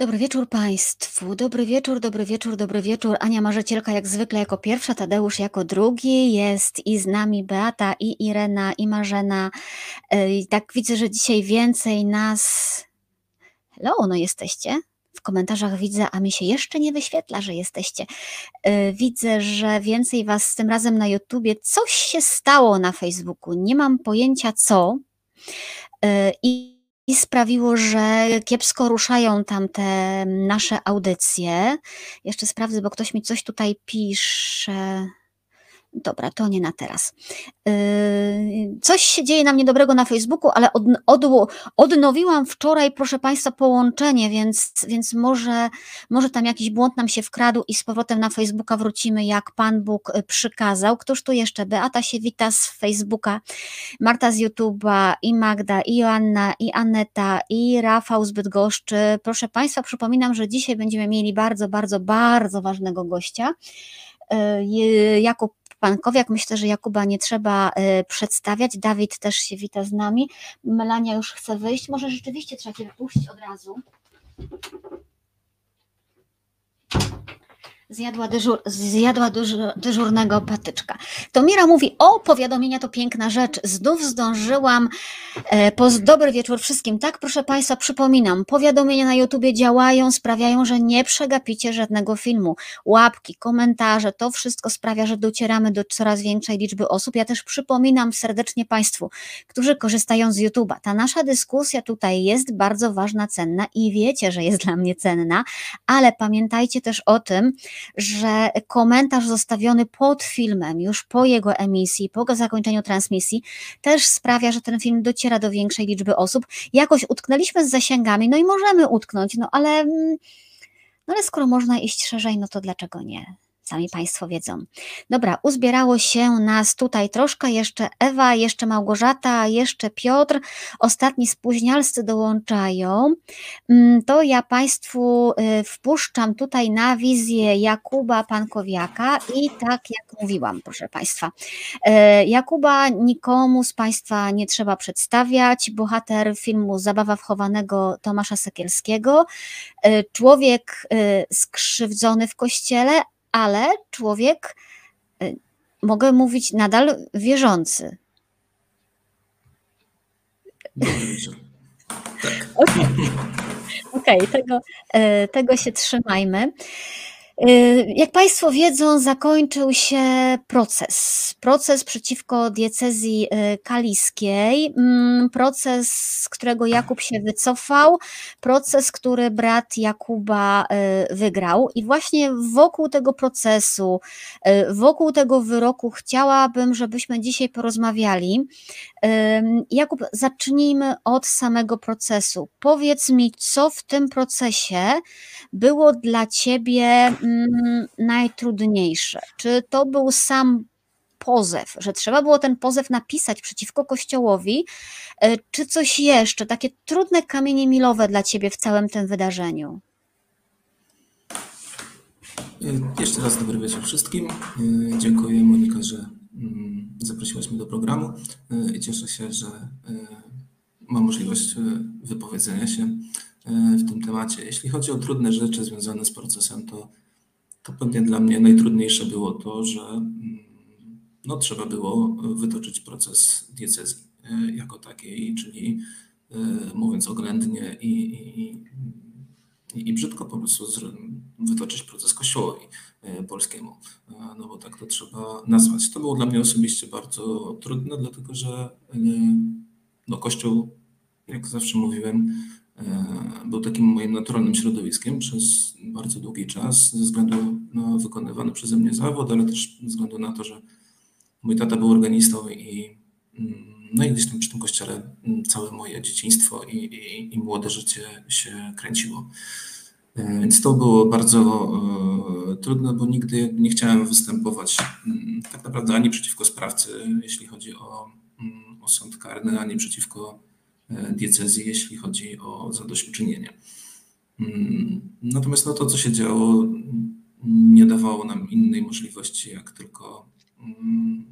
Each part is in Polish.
Dobry wieczór Państwu. Dobry wieczór, dobry wieczór, dobry wieczór. Ania Marzycielka jak zwykle jako pierwsza, Tadeusz jako drugi. Jest i z nami Beata, i Irena, i Marzena. I tak widzę, że dzisiaj więcej nas. Hello, no jesteście? W komentarzach widzę, a mi się jeszcze nie wyświetla, że jesteście. E, widzę, że więcej Was tym razem na YouTubie. Coś się stało na Facebooku. Nie mam pojęcia co. E, I i sprawiło, że kiepsko ruszają tam te nasze audycje. Jeszcze sprawdzę, bo ktoś mi coś tutaj pisze. Dobra, to nie na teraz. Yy, coś się dzieje nam niedobrego na Facebooku, ale od, od, odnowiłam wczoraj, proszę Państwa, połączenie, więc, więc może, może tam jakiś błąd nam się wkradł i z powrotem na Facebooka wrócimy, jak Pan Bóg y, przykazał. Któż tu jeszcze? Beata się wita z Facebooka, Marta z YouTube'a, i Magda, i Joanna, i Aneta, i Rafał z Bydgoszczy. Proszę Państwa, przypominam, że dzisiaj będziemy mieli bardzo, bardzo, bardzo ważnego gościa. Y, Jakub Pankowiak. Myślę, że Jakuba nie trzeba y, przedstawiać. Dawid też się wita z nami. Melania już chce wyjść. Może rzeczywiście trzeba cię wypuścić od razu zjadła, dyżur, zjadła dyżur, dyżurnego patyczka. To Mira mówi, o powiadomienia to piękna rzecz, znów zdążyłam, e, dobry wieczór wszystkim. Tak, proszę Państwa, przypominam, powiadomienia na YouTubie działają, sprawiają, że nie przegapicie żadnego filmu. Łapki, komentarze, to wszystko sprawia, że docieramy do coraz większej liczby osób. Ja też przypominam serdecznie Państwu, którzy korzystają z YouTube'a. Ta nasza dyskusja tutaj jest bardzo ważna, cenna i wiecie, że jest dla mnie cenna, ale pamiętajcie też o tym, że komentarz zostawiony pod filmem, już po jego emisji, po zakończeniu transmisji, też sprawia, że ten film dociera do większej liczby osób. Jakoś utknęliśmy z zasięgami, no i możemy utknąć, no ale, mm, no ale skoro można iść szerzej, no to dlaczego nie? Sami Państwo wiedzą. Dobra, uzbierało się nas tutaj troszkę, jeszcze Ewa, jeszcze Małgorzata, jeszcze Piotr, ostatni spóźnialscy dołączają. Mm, to ja Państwu y, wpuszczam tutaj na wizję Jakuba Pankowiaka i tak jak mówiłam, proszę Państwa. Y, Jakuba nikomu z Państwa nie trzeba przedstawiać, bohater filmu Zabawa wchowanego Tomasza Sekielskiego, y, człowiek skrzywdzony w kościele, ale człowiek, y, mogę mówić nadal wierzący. Tak. Okej, okay. okay, tego, y, tego się trzymajmy. Y, jak Państwo wiedzą, zakończył się proces. Proces przeciwko diecezji y, kaliskiej, mm, proces, z którego Jakub się wycofał, proces, który brat Jakuba y, wygrał. I właśnie wokół tego procesu, wokół tego wyroku chciałabym, żebyśmy dzisiaj porozmawiali. Jakub, zacznijmy od samego procesu. Powiedz mi, co w tym procesie było dla Ciebie mm, najtrudniejsze? Czy to był sam pozew, że trzeba było ten pozew napisać przeciwko Kościołowi, e, czy coś jeszcze, takie trudne kamienie milowe dla Ciebie w całym tym wydarzeniu? E, jeszcze raz dobry wieczór wszystkim. E, dziękuję Monika, że mm, zaprosiłaś mnie do programu i cieszę się, że mam możliwość wypowiedzenia się w tym temacie. Jeśli chodzi o trudne rzeczy związane z procesem, to, to pewnie dla mnie najtrudniejsze było to, że mm, no, trzeba było wytoczyć proces diecezji e, jako takiej, czyli e, mówiąc oględnie i, i, i, brzydko po prostu wytoczyć proces kościołowi polskiemu, no bo tak to trzeba nazwać. To było dla mnie osobiście bardzo trudne, dlatego że no, Kościół, jak zawsze mówiłem, E, był takim moim naturalnym środowiskiem przez bardzo długi czas, ze względu na wykonywany przeze mnie zawód, ale też ze względu na to, że mój tata był organistą i, mm, no i gdzieś tam przy tym kościele mm, całe moje dzieciństwo i, i, i młode życie się kręciło. E, więc to było bardzo e, trudne, bo nigdy nie chciałem występować mm, tak naprawdę ani przeciwko sprawcy, jeśli chodzi o, o sąd karny, ani przeciwko E, diecezji, jeśli chodzi o zadośćuczynienie. Mm, natomiast no, to, co się działo, nie dawało nam innej możliwości, jak tylko, mm,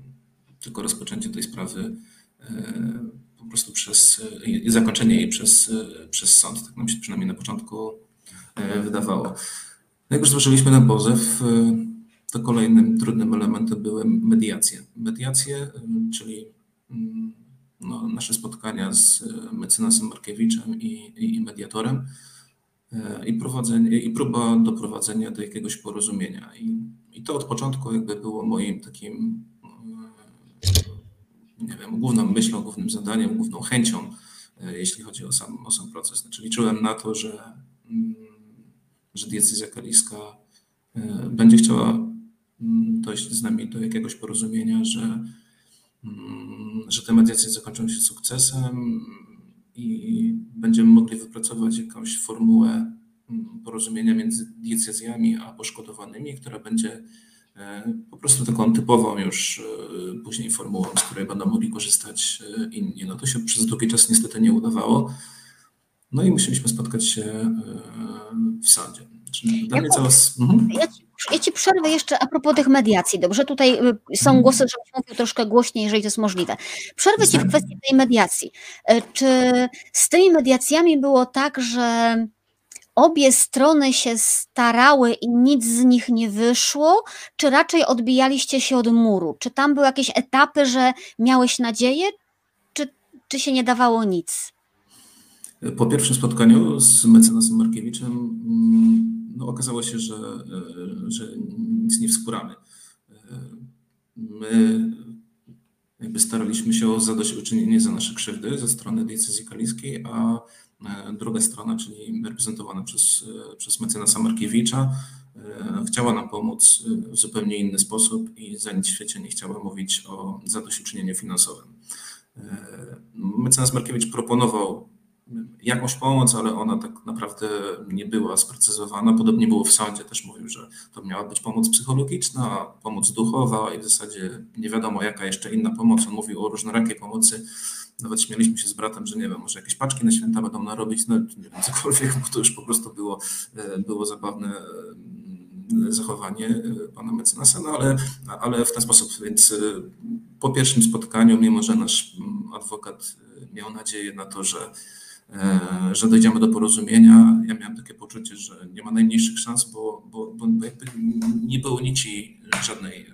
tylko rozpoczęcie tej sprawy e, po prostu przez zakończenie jej przez, przez sąd. Tak nam się przynajmniej na początku wydawało. No jak już złożyliśmy ten pozew, to kolejnym trudnym elementem były mediacje. Mediacje, czyli mm, no, nasze spotkania z mecenasem Markiewiczem i, i mediatorem i, prowadzenie, i próba doprowadzenia do jakiegoś porozumienia. I, I to od początku jakby było moim takim, nie wiem, główną myślą, głównym zadaniem, główną chęcią, jeśli chodzi o sam, o sam proces. Znaczy liczyłem na to, że, mm, że diecezja kaliska będzie chciała Mm, dojść z nami do jakiegoś porozumienia, że, że te mediacje zakończą się sukcesem i będziemy mogli wypracować jakąś formułę mm, porozumienia między diecezjami a poszkodowanymi, która będzie e, po prostu taką typową już e, później formułą, z której będą mogli korzystać e, inni. No to się przez długi czas niestety nie udawało. No i musieliśmy spotkać się w sądzie. Coraz... mhm. ja, ci, ja ci przerwę jeszcze a propos tych mediacji. Dobrze, tutaj y, są mhm. głosy, żebyś mówił troszkę głośniej, jeżeli to jest możliwe. Przerwę ci w kwestii tej mediacji. E, czy z tymi mediacjami było tak, że obie strony się starały i nic z nich nie wyszło, czy raczej odbijaliście się od muru? Czy tam były jakieś etapy, że miałeś nadzieję, czy, czy się nie dawało nic? Po pierwszym spotkaniu z mecenasem Markiewiczem mm, no, okazało się, że, e, że nic nie wskóramy. E, my jakby staraliśmy się o zadośćuczynienie za nasze krzywdy ze strony decyzji kaliskiej, a e, druga strona, czyli reprezentowana przez, przez mecenasa Markiewicza, chciała nam pomóc w zupełnie inny sposób i za nic w świecie nie chciała mówić o zadośćuczynieniu finansowym. Mecenas Markiewicz proponował jakąś pomoc, ale ona tak naprawdę nie była sprecyzowana. Podobnie było w sądzie, też mówił, że to miała być pomoc psychologiczna, pomoc duchowa i w zasadzie nie wiadomo jaka jeszcze inna pomoc. On mówił o różnorakiej pomocy. Nawet śmieliśmy się z bratem, że nie wiem, może jakieś paczki na święta będą narobić, no nie wiem, cokolwiek, bo to już po prostu było, e, było zabawne e, zachowanie e, pana mecenasa, no ale, ale w ten sposób. Więc po pierwszym spotkaniu, mimo że nasz adwokat miał nadzieję na to, że że dojdziemy do porozumienia. Ja miałem takie poczucie, że nie ma najmniejszych szans, bo, bo, bo jakby nie było nici żadnej, e,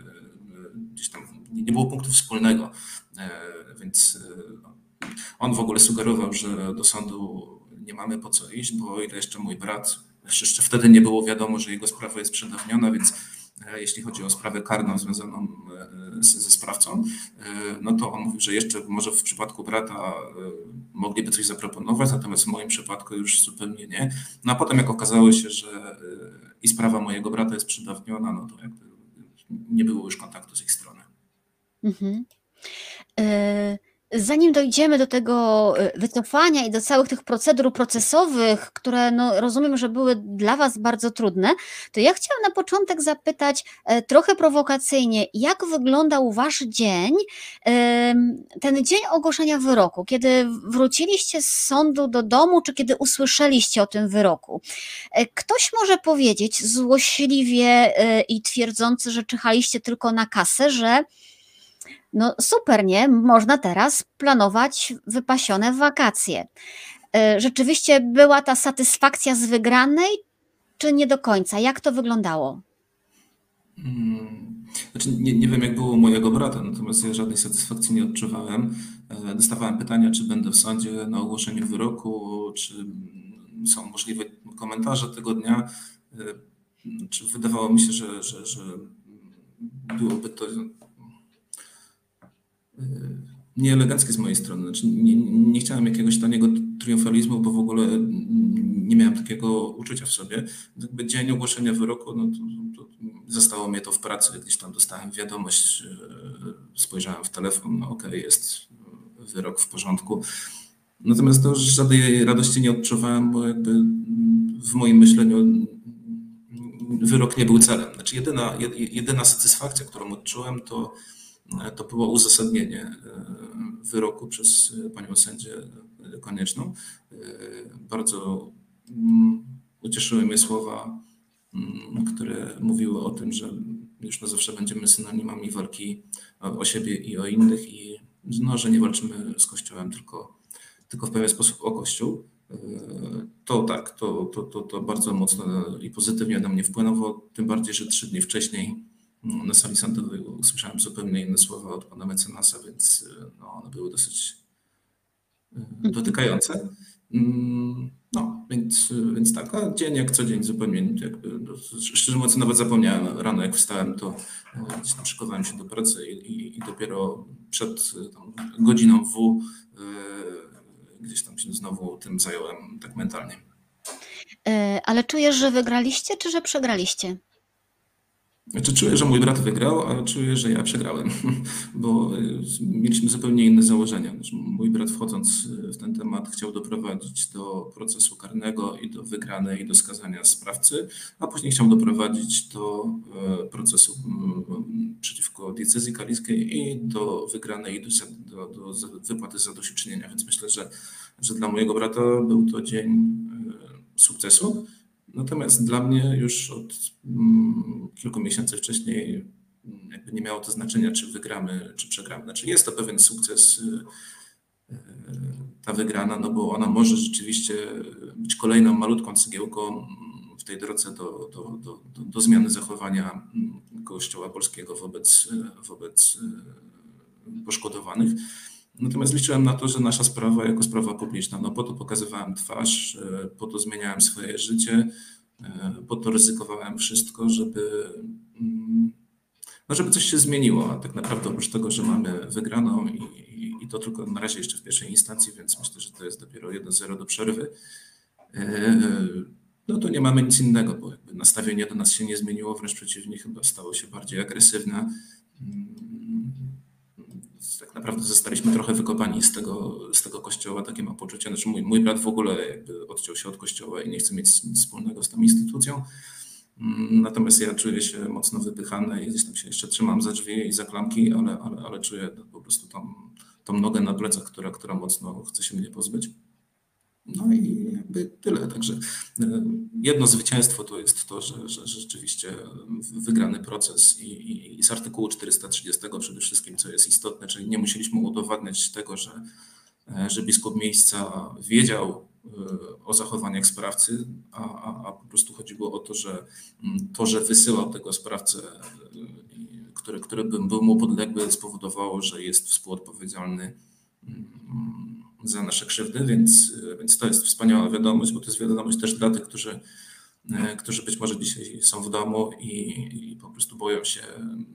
gdzieś tam nie było punktu wspólnego, e, więc on w ogóle sugerował, że do sądu nie mamy po co iść, bo ile jeszcze mój brat, jeszcze wtedy nie było wiadomo, że jego sprawa jest przedawniona, więc E, jeśli chodzi o sprawę karną związaną e, ze sprawcą, e, no to on mówi, że jeszcze może w przypadku brata mogliby coś zaproponować, natomiast w moim przypadku już zupełnie nie. No a potem jak okazało się, że i sprawa mojego brata jest przedawniona, no to jakby nie było już kontaktu z ich strony. Y Zanim dojdziemy do tego y, wycofania i do całych tych procedur procesowych, które no, rozumiem, że były dla Was bardzo trudne, to ja chciałam na początek zapytać e, trochę prowokacyjnie, jak wyglądał Wasz dzień, ten dzień ogłoszenia wyroku, kiedy wróciliście z sądu do domu, czy kiedy usłyszeliście o tym wyroku? E, ktoś może powiedzieć złośliwie e, i twierdzący, że czyhaliście tylko na kasę, że no super, nie? Można teraz planować wypasione wakacje. E, rzeczywiście była ta satysfakcja z wygranej, czy nie do końca? Jak to wyglądało? Hmm. Znaczy, nie, nie wiem, jak było mojego brata, natomiast ja żadnej satysfakcji nie odczuwałem. E, dostawałem pytania, czy będę w sądzie na ogłoszeniu wyroku, czy są możliwe komentarze tego dnia. E, czy wydawało mi się, że, że, że byłoby to nieeleganckie z mojej strony. Znaczy, nie, nie chciałem jakiegoś taniego triumfalizmu, bo w ogóle nie miałem takiego uczucia w sobie. Jakby dzień ogłoszenia wyroku, no to, to zostało mnie to w pracy, gdzieś tam dostałem wiadomość, y, spojrzałem w telefon, no okej, okay, jest wyrok w porządku. Natomiast to żadnej radości nie odczuwałem, bo jakby w moim myśleniu wyrok nie był celem. Znaczy jedyna, jedyna satysfakcja, którą odczułem, to to było uzasadnienie e, wyroku przez panią sędzię konieczną. E, bardzo mm, ucieszyły mnie słowa, mm, które mówiły o tym, że już na zawsze będziemy synonimami walki o siebie i o innych i no, że nie walczymy z Kościołem, tylko, tylko w pewien sposób o Kościół. E, to tak, to, to, to, to bardzo mocno i pozytywnie na mnie wpłynęło, tym bardziej, że trzy dni wcześniej na sali sądowej usłyszałem zupełnie inne słowa od pana mecenasa, więc no, one były dosyć dotykające. Mm, no, więc, więc tak, a dzień jak co dzień zupełnie, jakby, no, szczerze mówiąc nawet zapomniałem rano jak wstałem, to e, gdzieś tam szykowałem się do pracy i, i dopiero przed tam, godziną W e, gdzieś tam się znowu tym zająłem tak mentalnie. E, ale czujesz, że wygraliście, czy że przegraliście? Znaczy czuję, że mój brat wygrał, a czuję, że ja przegrałem, bo y, mieliśmy zupełnie inne założenia. Znaczy, mój brat wchodząc y, w ten temat chciał doprowadzić do procesu karnego i do wygranej i do skazania sprawcy, a później chciał doprowadzić do y, procesu przeciwko diecezji kaliskiej i do wygranej i do, do, do wypłaty zadośćuczynienia. Więc myślę, że, że dla mojego brata był to dzień sukcesu. Natomiast dla mnie już od mm, kilku miesięcy wcześniej mm, jakby nie miało to znaczenia, czy wygramy, czy przegramy. Znaczy jest to pewien sukces y, y, ta wygrana, no bo ona może rzeczywiście być kolejną malutką cegiełką w tej drodze do, do, do, do zmiany zachowania mm, Kościoła Polskiego wobec, wobec y, poszkodowanych. Natomiast liczyłem na to, że nasza sprawa jako sprawa publiczna, no po to pokazywałem twarz, e, po to zmieniałem swoje życie, e, po to ryzykowałem wszystko, żeby, mm, no żeby coś się zmieniło. A tak naprawdę oprócz tego, że mamy wygraną i, i, i to tylko na razie jeszcze w pierwszej instancji, więc myślę, że to jest dopiero 1-0 do przerwy, e, no to nie mamy nic innego, bo jakby nastawienie do nas się nie zmieniło, wręcz przeciwnie, chyba stało się bardziej agresywne mm, tak naprawdę zostaliśmy trochę wykopani z tego, z tego kościoła, takie mam poczucie. Znaczy mój, mój brat w ogóle jakby odciął się od kościoła i nie chce mieć nic wspólnego z tą instytucją. Mm, natomiast ja czuję się mocno wypychany i tam się jeszcze trzymam za drzwi i za klamki, ale, ale, ale czuję po prostu tą, tą nogę na plecach, która, która mocno chce się mnie pozbyć. No i jakby tyle. Także e, jedno zwycięstwo to jest to, że, że, rzeczywiście wygrany proces i, i, i, z artykułu 430 przede wszystkim, co jest istotne, czyli nie musieliśmy udowadniać tego, że, e, że biskup miejsca wiedział e, o zachowaniach sprawcy, a, a, a po prostu chodziło o to, że mm, to, że wysyłał tego sprawcę, który, który był mu podległy, spowodowało, że jest współodpowiedzialny mm, za nasze krzywdy, więc, więc to jest wspaniała wiadomość, bo to jest wiadomość też dla tych, którzy, e, którzy być może dzisiaj są w domu i, i po prostu boją się mm,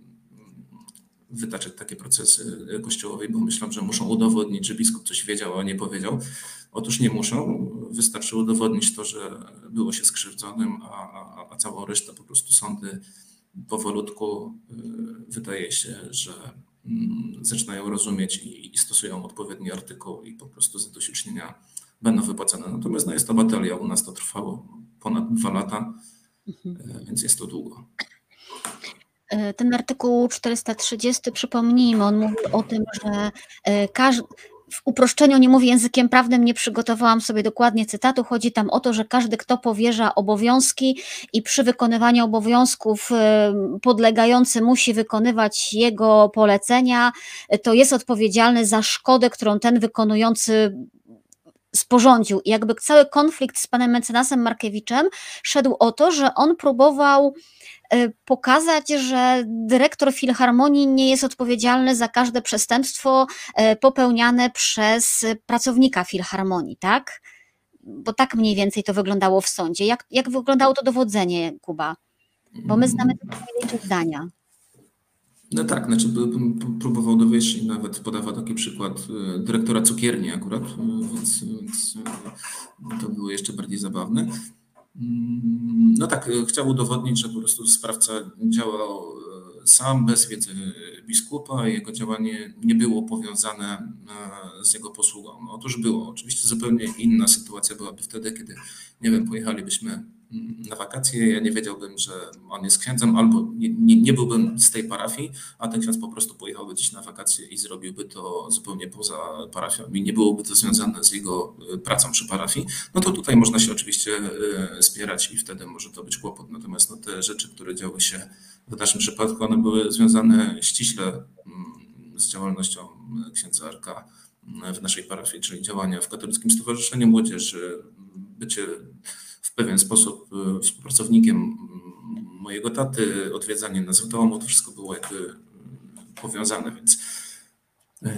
wytaczać takie procesy kościołowe, bo myślą, że muszą udowodnić, że biskup coś wiedział, a nie powiedział. Otóż nie muszą. Wystarczy udowodnić to, że było się skrzywdzonym, a, a, a całą resztę po prostu sądy powolutku e, wydaje się, że zaczynają rozumieć i, stosują odpowiedni artykuł i po prostu zadośćuczynienia będą wypłacane. Natomiast no, jest to batalia, u nas to trwało ponad dwa lata, mhm. E, więc jest to długo. E, ten artykuł 430, przypomnijmy, on mówi o tym, że e, każdy, w uproszczeniu nie mówię językiem prawnym, nie przygotowałam sobie dokładnie cytatu. Chodzi tam o to, że każdy, kto powierza obowiązki i przy wykonywaniu obowiązków y, podlegający musi wykonywać jego polecenia, to jest odpowiedzialny za szkodę, którą ten wykonujący sporządził. I jakby cały konflikt z panem mecenasem Markiewiczem szedł o to, że on próbował Y, pokazać, że dyrektor Filharmonii nie jest odpowiedzialny za każde przestępstwo y, popełniane przez pracownika Filharmonii, tak? Bo tak mniej więcej to wyglądało w sądzie. Jak, jak wyglądało to dowodzenie, Kuba? Bo my znamy tylko pojedyncze zdania. No tak, znaczy próbował dowieść i nawet podawał taki przykład y, dyrektora cukierni akurat, więc, więc to było jeszcze bardziej zabawne. Mm, no tak, chciał udowodnić, że po prostu sprawca działał sam, bez wiedzy biskupa i jego działanie nie było powiązane z jego posługą. Otóż było. Oczywiście zupełnie inna sytuacja byłaby wtedy, kiedy, nie wiem, pojechalibyśmy na wakacje, ja nie wiedziałbym, że on jest księdzem, albo nie, nie, byłbym z tej parafii, a ten ksiądz po prostu pojechałby gdzieś na wakacje i zrobiłby to zupełnie poza parafią i nie byłoby to związane z jego e, pracą przy parafii, no to tutaj można się oczywiście e, spierać i wtedy może to być kłopot. Natomiast no, te rzeczy, które działy się w naszym przypadku, one były związane ściśle mm, z działalnością księdza Arka w naszej parafii, czyli działania w Katolickim Stowarzyszeniu Młodzieży, bycie w pewien sposób współpracownikiem mojego taty, odwiedzanie nas w domu, to wszystko było jakby powiązane, więc,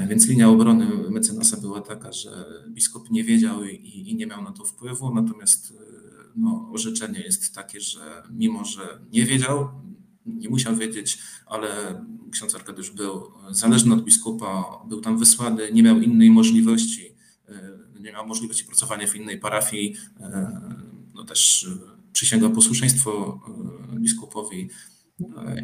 więc linia obrony mecenasa była taka, że biskup nie wiedział i, i nie miał na to wpływu, natomiast no, orzeczenie jest takie, że mimo, że nie wiedział, nie musiał wiedzieć, ale ksiądz Arkadiusz był zależny od biskupa, był tam wysłany, nie miał innej możliwości, nie miał możliwości pracowania w innej parafii, no też przysięgał posłuszeństwo biskupowi.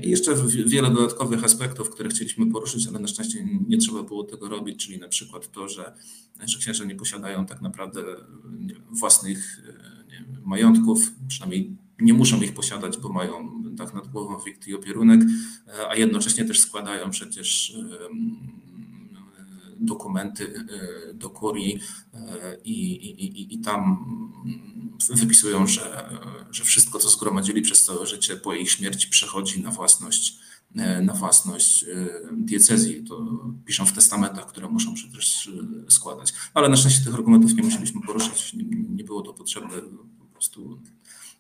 I jeszcze wiele dodatkowych aspektów, które chcieliśmy poruszyć, ale na szczęście nie trzeba było tego robić, czyli na przykład to, że, że księża nie posiadają tak naprawdę własnych nie, majątków, przynajmniej nie muszą ich posiadać, bo mają dach nad głową, wikt i opierunek, a jednocześnie też składają przecież dokumenty do kurii i, i, i, tam wypisują, że, że wszystko, co zgromadzili przez całe życie po ich śmierci przechodzi na własność na własność diecezji. To piszą w testamentach, które muszą przecież składać. Ale na szczęście tych argumentów nie musieliśmy poruszać, nie, nie było to potrzebne. Po prostu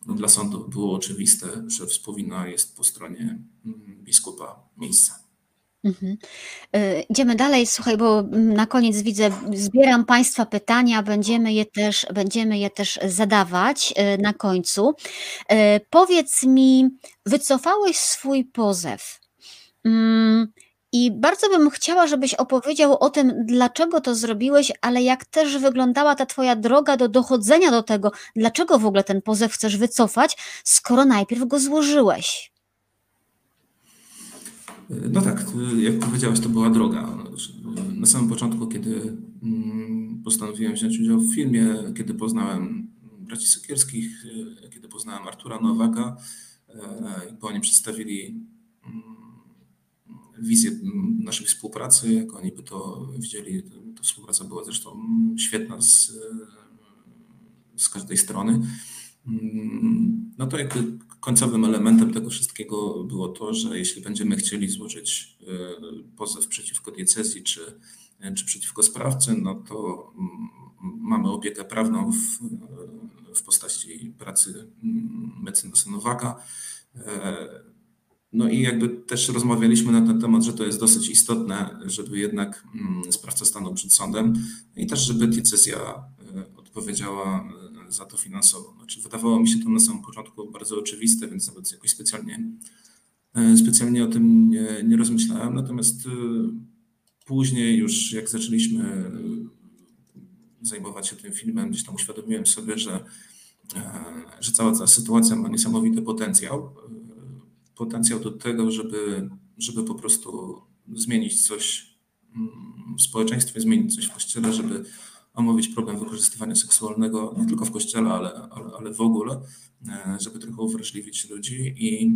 no, dla sądu było oczywiste, że wspowina jest po stronie biskupa miejsca. Mhm. Idziemy dalej. Słuchaj, bo na koniec widzę, zbieram Państwa pytania, będziemy je też, będziemy je też zadawać na końcu. Powiedz mi, wycofałeś swój pozew. Mm, I bardzo bym chciała, żebyś opowiedział o tym, dlaczego to zrobiłeś, ale jak też wyglądała ta Twoja droga do dochodzenia do tego, dlaczego w ogóle ten pozew chcesz wycofać, skoro najpierw go złożyłeś. No tak, jak powiedziałeś, to była droga. Na samym początku, kiedy postanowiłem wziąć udział w filmie, kiedy poznałem braci Sekierskich, kiedy poznałem Artura Nowaka, bo oni przedstawili wizję naszej współpracy, jak oni by to widzieli. Ta współpraca była zresztą świetna z, z każdej strony. No to jakby końcowym elementem tego wszystkiego było to, że jeśli będziemy chcieli złożyć pozew przeciwko diecezji czy, czy przeciwko sprawcy, no to mamy opiekę prawną w, w postaci pracy mecenasa Nowaka. No i jakby też rozmawialiśmy na ten temat, że to jest dosyć istotne, żeby jednak sprawca stanął przed sądem i też, żeby decyzja odpowiedziała za to finansowo. Znaczy, wydawało mi się to na samym początku bardzo oczywiste, więc nawet jakoś specjalnie, specjalnie o tym nie, nie rozmyślałem. Natomiast później już jak zaczęliśmy zajmować się tym filmem, gdzieś tam uświadomiłem sobie, że, że cała ta sytuacja ma niesamowity potencjał potencjał do tego, żeby, żeby po prostu zmienić coś w społeczeństwie, zmienić coś w kościele, żeby omówić problem wykorzystywania seksualnego nie tylko w kościele, ale, ale, ale w ogóle, żeby trochę uwrażliwić ludzi i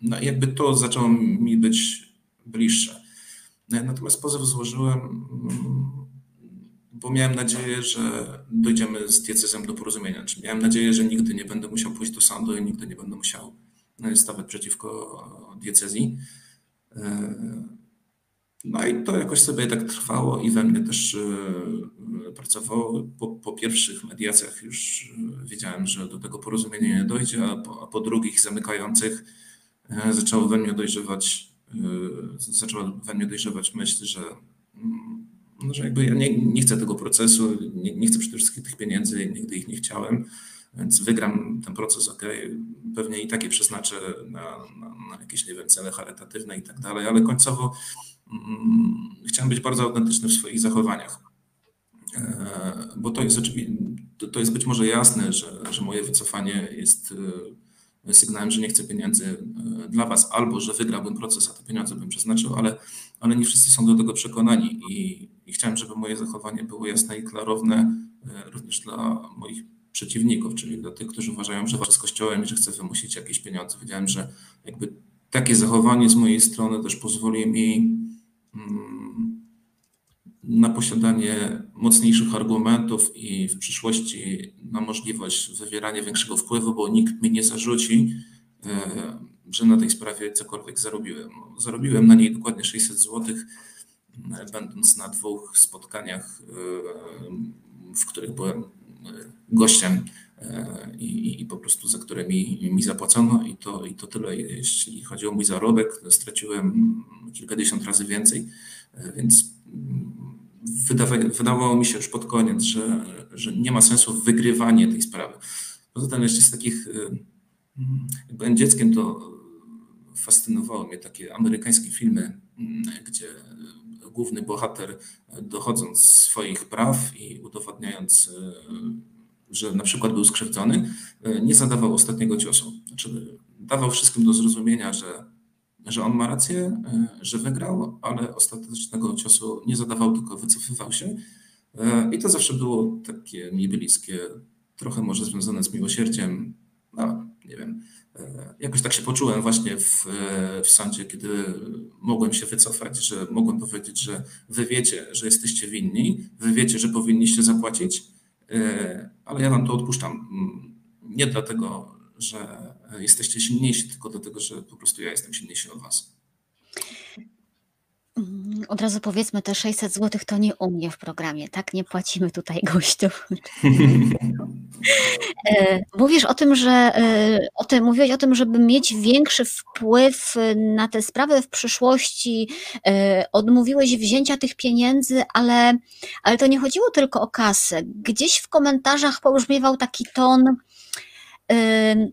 no jakby to zaczęło mi być bliższe. Natomiast pozew złożyłem, bo miałem nadzieję, że dojdziemy z diecezem do porozumienia. Czy miałem nadzieję, że nigdy nie będę musiał pójść do sądu i nigdy nie będę musiał stawać przeciwko diecezji. No i to jakoś sobie tak trwało i we mnie też pracowało. Po, po pierwszych mediacjach już wiedziałem, że do tego porozumienia nie dojdzie, a po, a po drugich zamykających zaczęło we mnie dojrzewać, zaczęła we mnie dojrzewać myśl, że, no, że jakby ja nie, nie chcę tego procesu, nie, nie chcę przede wszystkim tych pieniędzy, nigdy ich nie chciałem. Więc wygram ten proces, ok, pewnie i takie przeznaczę na, na, na jakieś, nie wiem, cele charytatywne i tak dalej, ale końcowo mm, chciałem być bardzo autentyczny w swoich zachowaniach. E, bo to jest, to jest być może jasne, że, że moje wycofanie jest e, sygnałem, że nie chcę pieniędzy e, dla Was, albo że wygrałbym proces, a te pieniądze bym przeznaczył, ale, ale nie wszyscy są do tego przekonani i, i chciałem, żeby moje zachowanie było jasne i klarowne również dla moich przeciwników, czyli dla tych, którzy uważają, że walczę z Kościołem i że chcę wymusić jakieś pieniądze. Wiedziałem, że jakby takie zachowanie z mojej strony też pozwoli mi na posiadanie mocniejszych argumentów i w przyszłości na możliwość wywierania większego wpływu, bo nikt mi nie zarzuci, że na tej sprawie cokolwiek zarobiłem. Zarobiłem na niej dokładnie 600 zł, będąc na dwóch spotkaniach, w których byłem gościem i, i po prostu za które mi, mi zapłacono i to, i to tyle. Jeśli chodzi o mój zarobek, straciłem kilkadziesiąt razy więcej, więc wydawa, wydawało mi się już pod koniec, że, że nie ma sensu wygrywanie tej sprawy. Poza tym jeszcze z takich, jak byłem dzieckiem, to fascynowały mnie takie amerykańskie filmy, gdzie główny bohater dochodząc swoich praw i udowodniając że na przykład był skrzywdzony, e, nie zadawał ostatniego ciosu. Znaczy, dawał wszystkim do zrozumienia, że, że on ma rację, e, że wygrał, ale ostatecznego ciosu nie zadawał, tylko wycofywał się. E, I to zawsze było takie mi bliskie, trochę może związane z miłosierdziem. No, nie wiem. Jakoś tak się poczułem właśnie w, w sądzie, kiedy mogłem się wycofać, że mogłem powiedzieć, że wy wiecie, że jesteście winni, wy wiecie, że powinniście zapłacić, ale ja wam to odpuszczam. Mm, nie dlatego, że jesteście silniejsi, tylko dlatego, że po prostu ja jestem silniejszy od was. Mm, od razu powiedzmy, te 600 zł to nie u mnie w programie, tak? Nie płacimy tutaj gościów. E, mówisz o tym, że e, o tym, mówiłeś o tym, żeby mieć większy wpływ na te sprawy w przyszłości. E, odmówiłeś wzięcia tych pieniędzy, ale, ale to nie chodziło tylko o kasę. Gdzieś w komentarzach pobrzmiewał taki ton,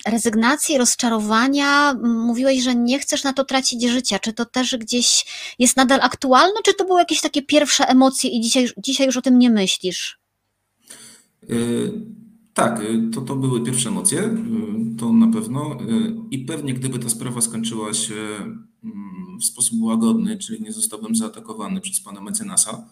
rezygnacji, rozczarowania. Mówiłeś, że nie chcesz na to tracić życia. Czy to też gdzieś jest nadal aktualne, czy to były jakieś takie pierwsze emocje i dzisiaj, dzisiaj już o tym nie myślisz? Y, tak, y, to, to były pierwsze emocje, y, to na pewno. I pewnie gdyby ta sprawa skończyła się mm, w sposób łagodny, czyli nie zostałbym zaatakowany przez pana mecenasa,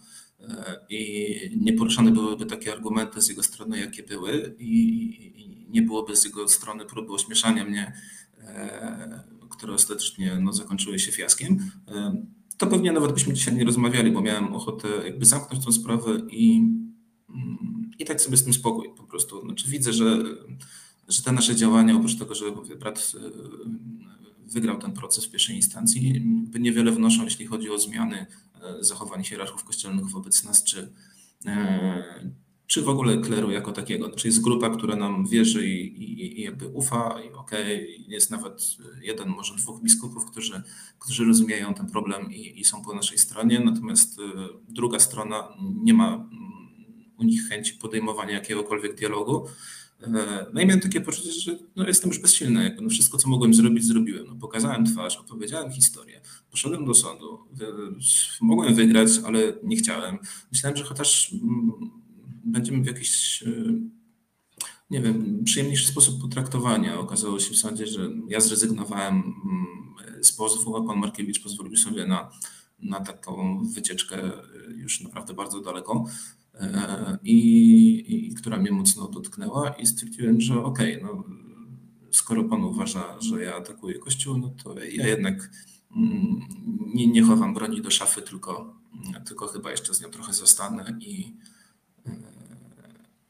i nie poruszane byłyby takie argumenty z jego strony, jakie były, i, nie byłoby z jego strony próby ośmieszania mnie, e, które ostatecznie no, zakończyły się fiaskiem, e, to pewnie nawet byśmy dzisiaj nie rozmawiali, bo miałem ochotę jakby zamknąć tę sprawę i, mm, i tak sobie z tym spokój po prostu. Znaczy widzę, że, że te nasze działania, oprócz tego, że brat e, wygrał ten proces w pierwszej instancji, niewiele wnoszą, jeśli chodzi o zmiany zachowań hierarchów kościelnych wobec nas, czy, czy w ogóle kleru jako takiego. Znaczy jest grupa, która nam wierzy i, i, i jakby ufa i okay, jest nawet jeden, może dwóch biskupów, którzy, którzy rozumieją ten problem i, i są po naszej stronie, natomiast y, druga strona nie ma mm, u nich chęci podejmowania jakiegokolwiek dialogu. E, no i miałem takie poczucie, że no jestem już bezsilny. Jakby no wszystko, co mogłem zrobić, zrobiłem. No pokazałem twarz, opowiedziałem historię, poszedłem do sądu. Mogłem wygrać, ale nie chciałem. Myślałem, że chociaż mm, będziemy w jakiś, e, nie wiem, przyjemniejszy sposób potraktowania. Okazało się w sądzie, że ja zrezygnowałem mm, z pozwu, a pan Markiewicz pozwolił sobie na, na taką wycieczkę już naprawdę bardzo daleko. E, I, i, która mnie mocno dotknęła i stwierdziłem, że okej, okay, no, skoro pan uważa, że ja atakuję Kościół, no to ja jednak mm, nie, nie chowam broni do szafy, tylko, tylko chyba jeszcze z nią trochę zostanę i,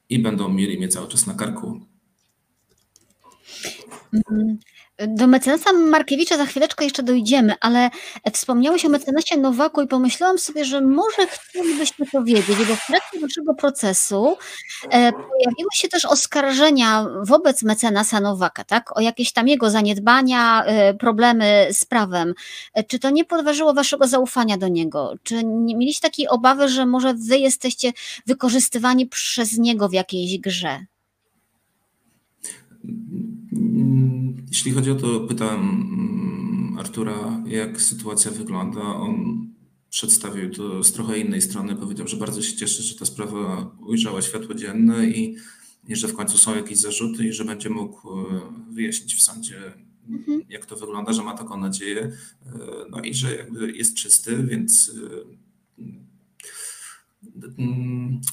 i będą mieli mnie cały czas na karku. Do mecenasa Markiewicza za chwileczkę jeszcze dojdziemy, ale wspomniałeś o mecenasie Nowaku i pomyślałam sobie, że może chcielibyśmy to wiedzieć, bo w trakcie naszego procesu e, pojawiły się też oskarżenia wobec mecenasa Nowaka, tak? O jakieś tam jego zaniedbania, e, problemy z prawem. E, czy to nie podważyło waszego zaufania do niego? Czy nie mieliście takiej obawy, że może wy jesteście wykorzystywani przez niego w jakiejś grze? Jeśli chodzi o to, pytałem mm, Artura, jak sytuacja wygląda. On przedstawił to z trochę innej strony. Powiedział, że bardzo się cieszy, że ta sprawa ujrzała światło dzienne i, i że w końcu są jakieś zarzuty i że będzie mógł e, wyjaśnić w sądzie, mhm. jak to wygląda, że ma taką nadzieję. E, no i że jakby jest czysty, więc e,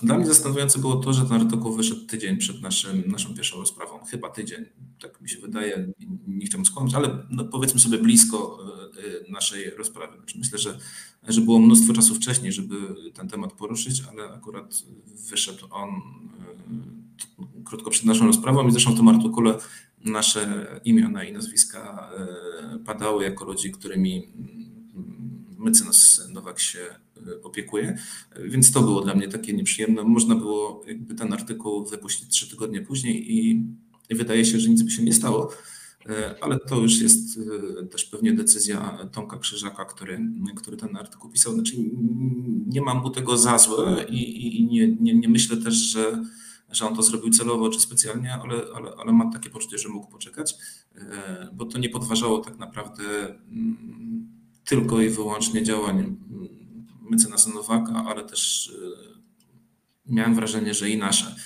dla mnie zastanawiające było to, że ten artykuł wyszedł tydzień przed naszym, naszą pierwszą rozprawą. Chyba tydzień, tak mi się wydaje, nie chciałbym skłamać, ale no powiedzmy sobie blisko e, naszej rozprawy. Znaczy myślę, że, że było mnóstwo czasu wcześniej, żeby ten temat poruszyć, ale akurat wyszedł on e, krótko przed naszą rozprawą i zresztą w tym artykule nasze imiona i nazwiska e, padały jako ludzi, którymi mecenas Nowak się opiekuje, więc to było dla mnie takie nieprzyjemne. Można było jakby ten artykuł wypuścić trzy tygodnie później i, i wydaje się, że nic by się nie stało. Ale to już jest też pewnie decyzja Tomka Krzyżaka, który, który ten artykuł pisał. Znaczy, nie mam mu tego za złe i, i nie, nie, nie myślę też, że, że on to zrobił celowo czy specjalnie, ale, ale, ale mam takie poczucie, że mógł poczekać, e, bo to nie podważało tak naprawdę mm, tylko i wyłącznie działań mecenasa Nowaka, ale też e, miałem wrażenie, że i nasze.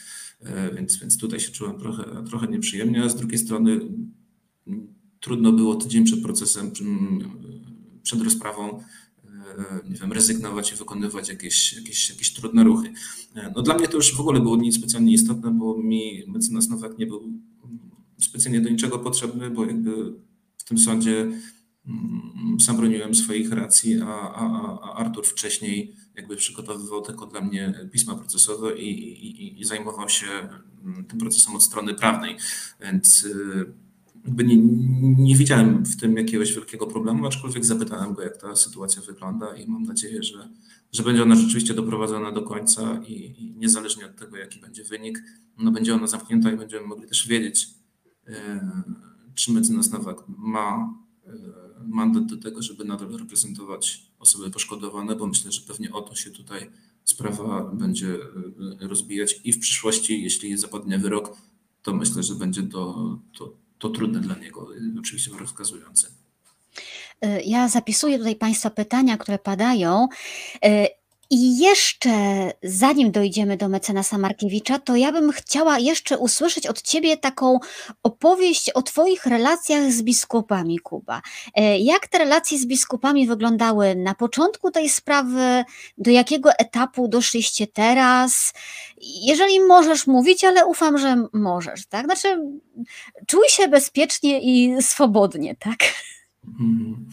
E, więc, więc tutaj się czułem trochę, trochę nieprzyjemnie, a z drugiej strony trudno było tydzień przed procesem, przed rozprawą nie wiem, rezygnować i wykonywać jakieś, jakieś, jakieś trudne ruchy. No dla mnie to już w ogóle było nic specjalnie istotne, bo mi mecenas Nowak nie był specjalnie do niczego potrzebny, bo jakby w tym sądzie sam broniłem swoich racji, a, a, a Artur wcześniej jakby przygotowywał tylko dla mnie pisma procesowe i, i, i zajmował się mm, tym procesem od strony prawnej. Więc y, jakby nie, nie widziałem w tym jakiegoś wielkiego problemu, aczkolwiek zapytałem go, jak ta sytuacja wygląda i mam nadzieję, że, że będzie ona rzeczywiście doprowadzona do końca i, i niezależnie od tego, jaki będzie wynik, no będzie ona zamknięta i będziemy mogli też wiedzieć, e, czy mecenas Nowak ma e, mandat do tego, żeby nadal reprezentować osoby poszkodowane, bo myślę, że pewnie o to się tutaj sprawa będzie e, rozbijać i w przyszłości, jeśli zapadnie wyrok, to myślę, że będzie to, to to trudne dla niego, oczywiście rozkazujące. Y, ja zapisuję tutaj Państwa pytania, które padają. I jeszcze zanim dojdziemy do mecenasa Markiewicza, to ja bym chciała jeszcze usłyszeć od Ciebie taką opowieść o Twoich relacjach z biskupami, Kuba. Y, jak te relacje z biskupami wyglądały na początku tej sprawy? Do jakiego etapu doszliście teraz? Jeżeli możesz mówić, ale ufam, że możesz, tak? Znaczy, czuj się bezpiecznie i swobodnie, tak? Mm,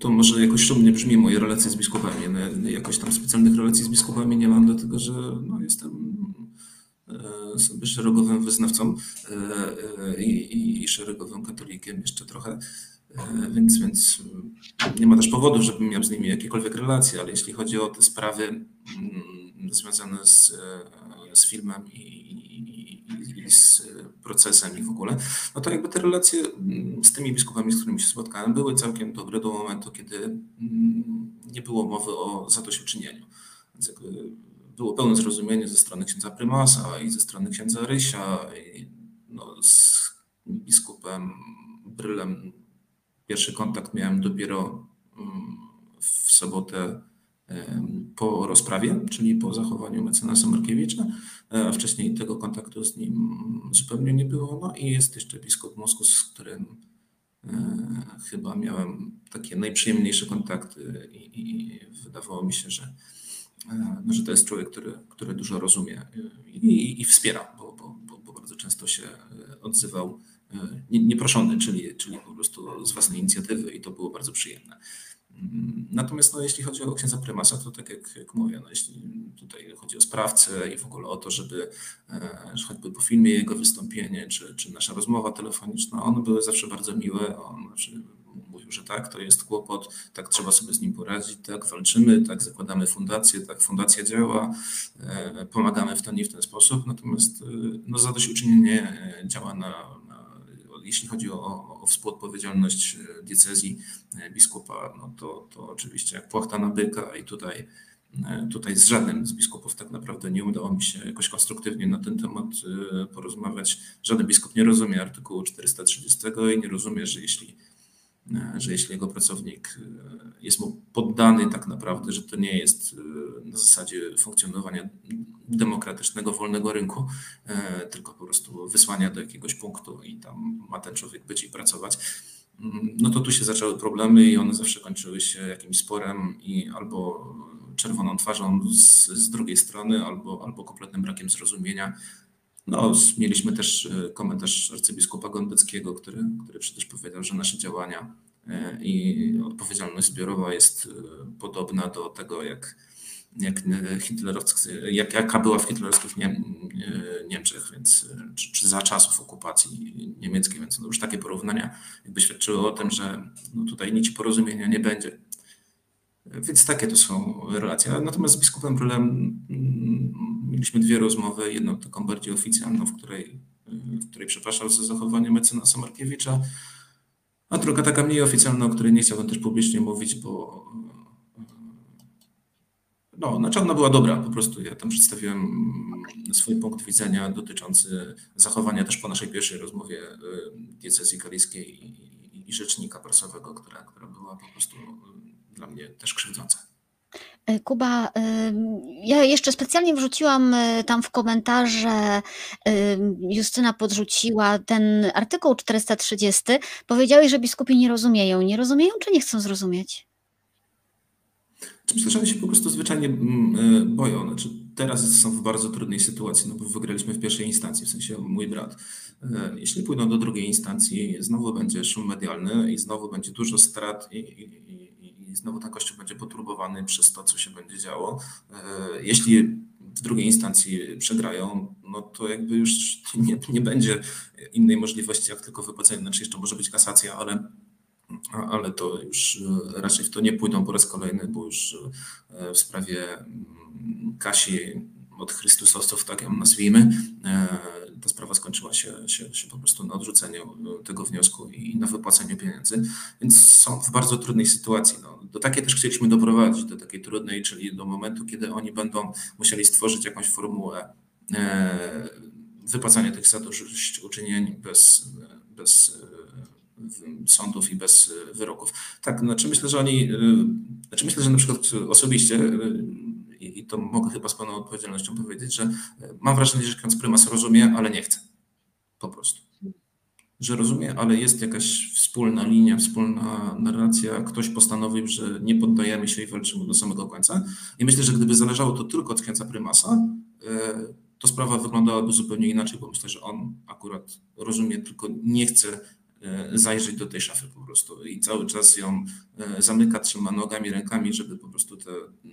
to może jakoś szumnie brzmi moje relacje z biskupami. No, jakoś tam specjalnych relacji z biskupami nie mam, dlatego że no, jestem e, sobie szeregowym wyznawcą e, e, i, i szeregowym katolikiem jeszcze trochę. Więc, więc nie ma też powodu, żebym miał z nimi jakiekolwiek relacje, ale jeśli chodzi o te sprawy mm, związane z, z filmem i, i, i, z procesem i w ogóle, no to jakby te relacje mm, z tymi biskupami, z którymi się spotkałem, były całkiem dobre do momentu, kiedy mm, nie było mowy o zadośćuczynieniu. Więc jakby było pełne zrozumienie ze strony księdza prymasa i ze strony księdza Rysia, i no, z biskupem Brylem Pierwszy kontakt miałem dopiero mm, w sobotę po rozprawie, czyli po zachowaniu mecenasa Markiewicza, e, a wcześniej tego kontaktu z nim zupełnie nie było. No i jest jeszcze biskup Moskus, z którym e, chyba miałem takie najprzyjemniejsze kontakty i, i wydawało mi się, że, e, no, że to jest człowiek, który, który dużo rozumie i, i wspiera, bo, bo, bo, bardzo często się odzywał nieproszony, czyli, czyli po prostu z własnej inicjatywy i to było bardzo przyjemne. Natomiast no, jeśli chodzi o księdza prymasa, to tak jak, jak mówię, no, jeśli tutaj chodzi o sprawcę i w ogóle o to, żeby e, choćby po filmie jego wystąpienie, czy, czy nasza rozmowa telefoniczna, one były zawsze bardzo miłe. On zawsze mówił, że tak, to jest kłopot, tak trzeba sobie z nim poradzić, tak walczymy, tak zakładamy fundację, tak fundacja działa, e, pomagamy w ten i w ten sposób. Natomiast e, no, zadośćuczynienie działa na jeśli chodzi o, o współodpowiedzialność e, diecezji e, biskupa, no to, to oczywiście jak płachta na byka i tutaj, e, tutaj z żadnym z biskupów tak naprawdę nie udało mi się jakoś konstruktywnie na ten temat porozmawiać. Żaden biskup nie rozumie artykułu 430 i nie rozumie, że jeśli że jeśli jego pracownik jest mu poddany tak naprawdę, że to nie jest na zasadzie funkcjonowania demokratycznego, wolnego rynku, e, tylko po prostu wysłania do jakiegoś punktu i tam ma ten człowiek być i pracować, mm, no to tu się zaczęły problemy i one zawsze kończyły się jakimś sporem i albo czerwoną twarzą z, z drugiej strony, albo, albo kompletnym brakiem zrozumienia. No, mieliśmy też e, komentarz arcybiskupa Gondeckiego, który, który przecież powiedział, że nasze działania e, i odpowiedzialność zbiorowa jest podobna do tego, jak jak, jak, jaka była w hitlerowskich Nie, Niemczech, więc, czy, czy, za czasów okupacji niemieckiej, więc no już takie porównania jakby świadczyły o tym, że no tutaj nic porozumienia nie będzie. Więc takie to są relacje. Natomiast z biskupem Brylem mm, mieliśmy dwie rozmowy. Jedną taką bardziej oficjalną, w której, w której przepraszał za zachowanie mecenasa Markiewicza, a druga taka mniej oficjalna, o której nie chciałbym też publicznie mówić, bo no, znaczy ona była dobra, po prostu ja tam przedstawiłem swój punkt widzenia dotyczący zachowania też po naszej pierwszej rozmowie y, diecezji kaliskiej i, i rzecznika prasowego, która, która była po prostu dla mnie też krzywdząca. E, Kuba, y, ja jeszcze specjalnie wrzuciłam tam w komentarze, Justyna podrzuciła ten artykuł 430. Powiedziałeś, że biskupi nie rozumieją. Nie rozumieją, czy nie chcą zrozumieć? Myślę, że oni się po prostu zwyczajnie mm, e, boją. Znaczy, teraz są w bardzo trudnej sytuacji, no bo wygraliśmy w pierwszej instancji, w sensie mój brat. E, jeśli pójdą do drugiej instancji, znowu będzie szum medialny i znowu będzie dużo strat i, i, i znowu ten kościół będzie poturbowany przez to, co się będzie działo. E, jeśli w drugiej instancji przegrają, no to jakby już nie, nie będzie innej możliwości, jak tylko wypłacenie, znaczy jeszcze może być kasacja, ale ale to już e, raczej w to nie pójdą po raz kolejny, bo już e, w sprawie mm, Kasi od Chrystusowców, tak ją nazwijmy, e, ta sprawa skończyła się, się, się po prostu na odrzuceniu tego wniosku i na wypłaceniu pieniędzy, więc są w bardzo trudnej sytuacji. No, do takiej też chcieliśmy doprowadzić, do takiej trudnej, czyli do momentu, kiedy oni będą musieli stworzyć jakąś formułę wypłacania tych zadośćuczynień bez, bez sądów i bez e, wyroków. Tak, znaczy myślę, że oni, e, znaczy myślę, że na przykład osobiście e, i to mogę chyba z pełną odpowiedzialnością powiedzieć, że mam wrażenie, że ksiądz prymas rozumie, ale nie chce. Po prostu. Że rozumie, ale jest jakaś wspólna linia, wspólna narracja. Ktoś postanowił, że nie poddajemy się i walczymy do samego końca. I myślę, że gdyby zależało to tylko od księdza prymasa, to sprawa wyglądałaby zupełnie inaczej, bo myślę, że on akurat rozumie, tylko nie chce E, zajrzeć do tej szafy po prostu i cały czas ją e, zamyka, trzyma nogami, rękami, żeby po prostu te,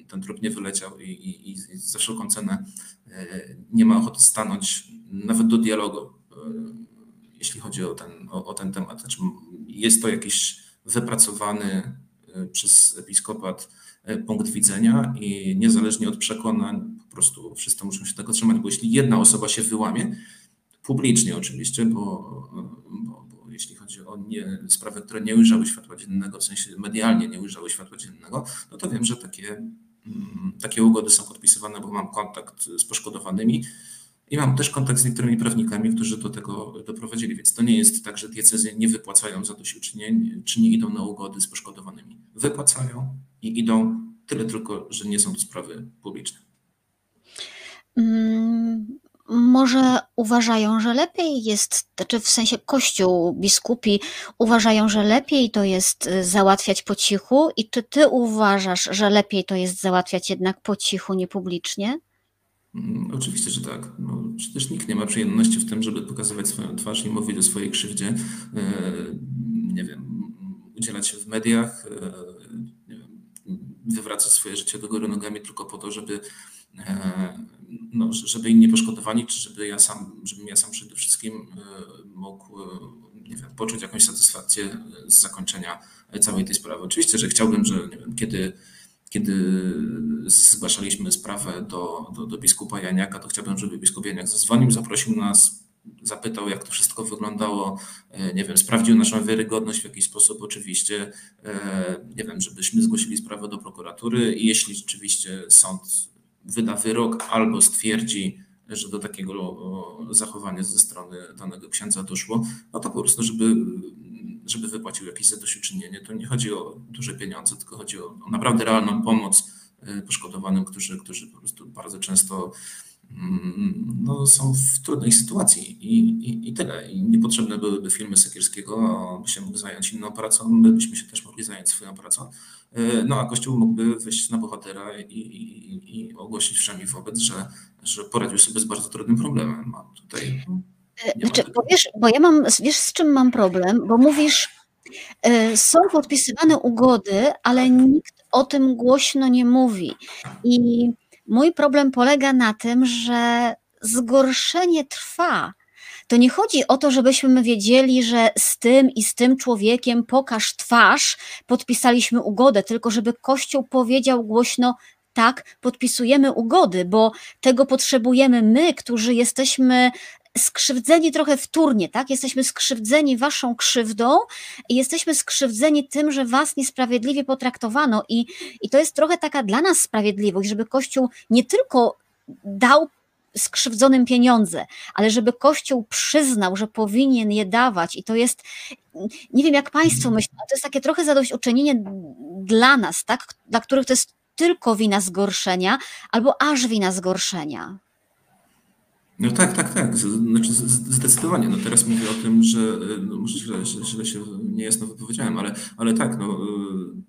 ten trup nie wyleciał i, i, i za wszelką cenę e, nie ma ochoty stanąć nawet do dialogu, jeśli chodzi o ten, o, o ten temat. Znaczy jest to jakiś wypracowany przez episkopat punkt widzenia i niezależnie od przekonań, po prostu wszyscy muszą się tego trzymać, bo jeśli jedna osoba się wyłamie, publicznie oczywiście, bo, bo, jeśli chodzi o nie, sprawy, które nie ujrzały światła dziennego, w sensie medialnie nie ujrzały światła dziennego, no to wiem, że takie, mm, takie ugody są podpisywane, bo mam kontakt z poszkodowanymi i mam też kontakt z niektórymi prawnikami, którzy do tego doprowadzili. Więc to nie jest tak, że diecezje nie wypłacają zadośćuczynień, czy nie idą na ugody z poszkodowanymi. Wypłacają i idą tyle tylko, że nie są to sprawy publiczne. Może uważają, że lepiej jest, znaczy w sensie Kościół, biskupi uważają, że lepiej to jest y, załatwiać po cichu i czy ty uważasz, że lepiej to jest załatwiać jednak po cichu, nie publicznie? Mm, oczywiście, że tak. No, przecież nikt nie ma przyjemności w tym, żeby pokazywać swoją twarz i mówić o swojej krzywdzie. E, nie wiem, udzielać się w mediach, e, wywracać swoje życie do góry nogami tylko po to, żeby e, no, żeby inni poszkodowani, czy żeby ja sam, żebym ja sam przede wszystkim e, mógł e, nie wiem, poczuć jakąś satysfakcję z zakończenia całej tej sprawy. Oczywiście, że chciałbym, że wiem, kiedy, kiedy zgłaszaliśmy sprawę do, do, do biskupa Janiaka, to chciałbym, żeby biskup Janiak zadzwonił, zaprosił nas, zapytał, jak to wszystko wyglądało, e, nie wiem, sprawdził naszą wiarygodność w jakiś sposób, oczywiście, nie wiem, żebyśmy zgłosili sprawę do prokuratury i jeśli rzeczywiście sąd wyda wyrok albo stwierdzi, że do takiego zachowania ze strony danego księdza doszło, no to po prostu, żeby, żeby wypłacił jakieś zadośćuczynienie. To nie chodzi o duże pieniądze, tylko chodzi o, o naprawdę realną pomoc e, poszkodowanym, którzy, którzy po prostu bardzo często no, są w trudnej sytuacji i, i, i tyle. I niepotrzebne byłyby filmy Sekierskiego, by się mógł zająć inną pracą, my byśmy się też mogli zająć swoją pracą. E, no a Kościół mógłby wyjść na bohatera i, i, i ogłosić wszemi wobec, że, że poradził sobie z bardzo trudnym problemem. A tutaj e, znaczy, bo, wiesz, bo ja mam, wiesz z czym mam problem, bo mówisz, e, są podpisywane ugody, ale nikt o tym głośno nie mówi. I mój problem polega na tym, że zgorszenie trwa. To nie chodzi o to, żebyśmy wiedzieli, że z tym i z tym człowiekiem pokaż twarz, podpisaliśmy ugodę, tylko żeby Kościół powiedział głośno, tak, podpisujemy ugody, bo tego potrzebujemy my, którzy jesteśmy skrzywdzeni trochę wtórnie, tak? Jesteśmy skrzywdzeni waszą krzywdą i jesteśmy skrzywdzeni tym, że was niesprawiedliwie potraktowano i, i to jest trochę taka dla nas sprawiedliwość, żeby Kościół nie tylko dał skrzywdzonym pieniądze, ale żeby Kościół przyznał, że powinien je dawać i to jest, nie wiem jak Państwo myślą, to jest takie trochę zadośćuczynienie dla nas, tak? Dla których to jest tylko wina zgorszenia albo aż wina zgorszenia. No tak, tak, tak. Znaczy zdecydowanie. No teraz mówię o tym, że no może źle, źle się niejasno wypowiedziałem, ale, ale tak, no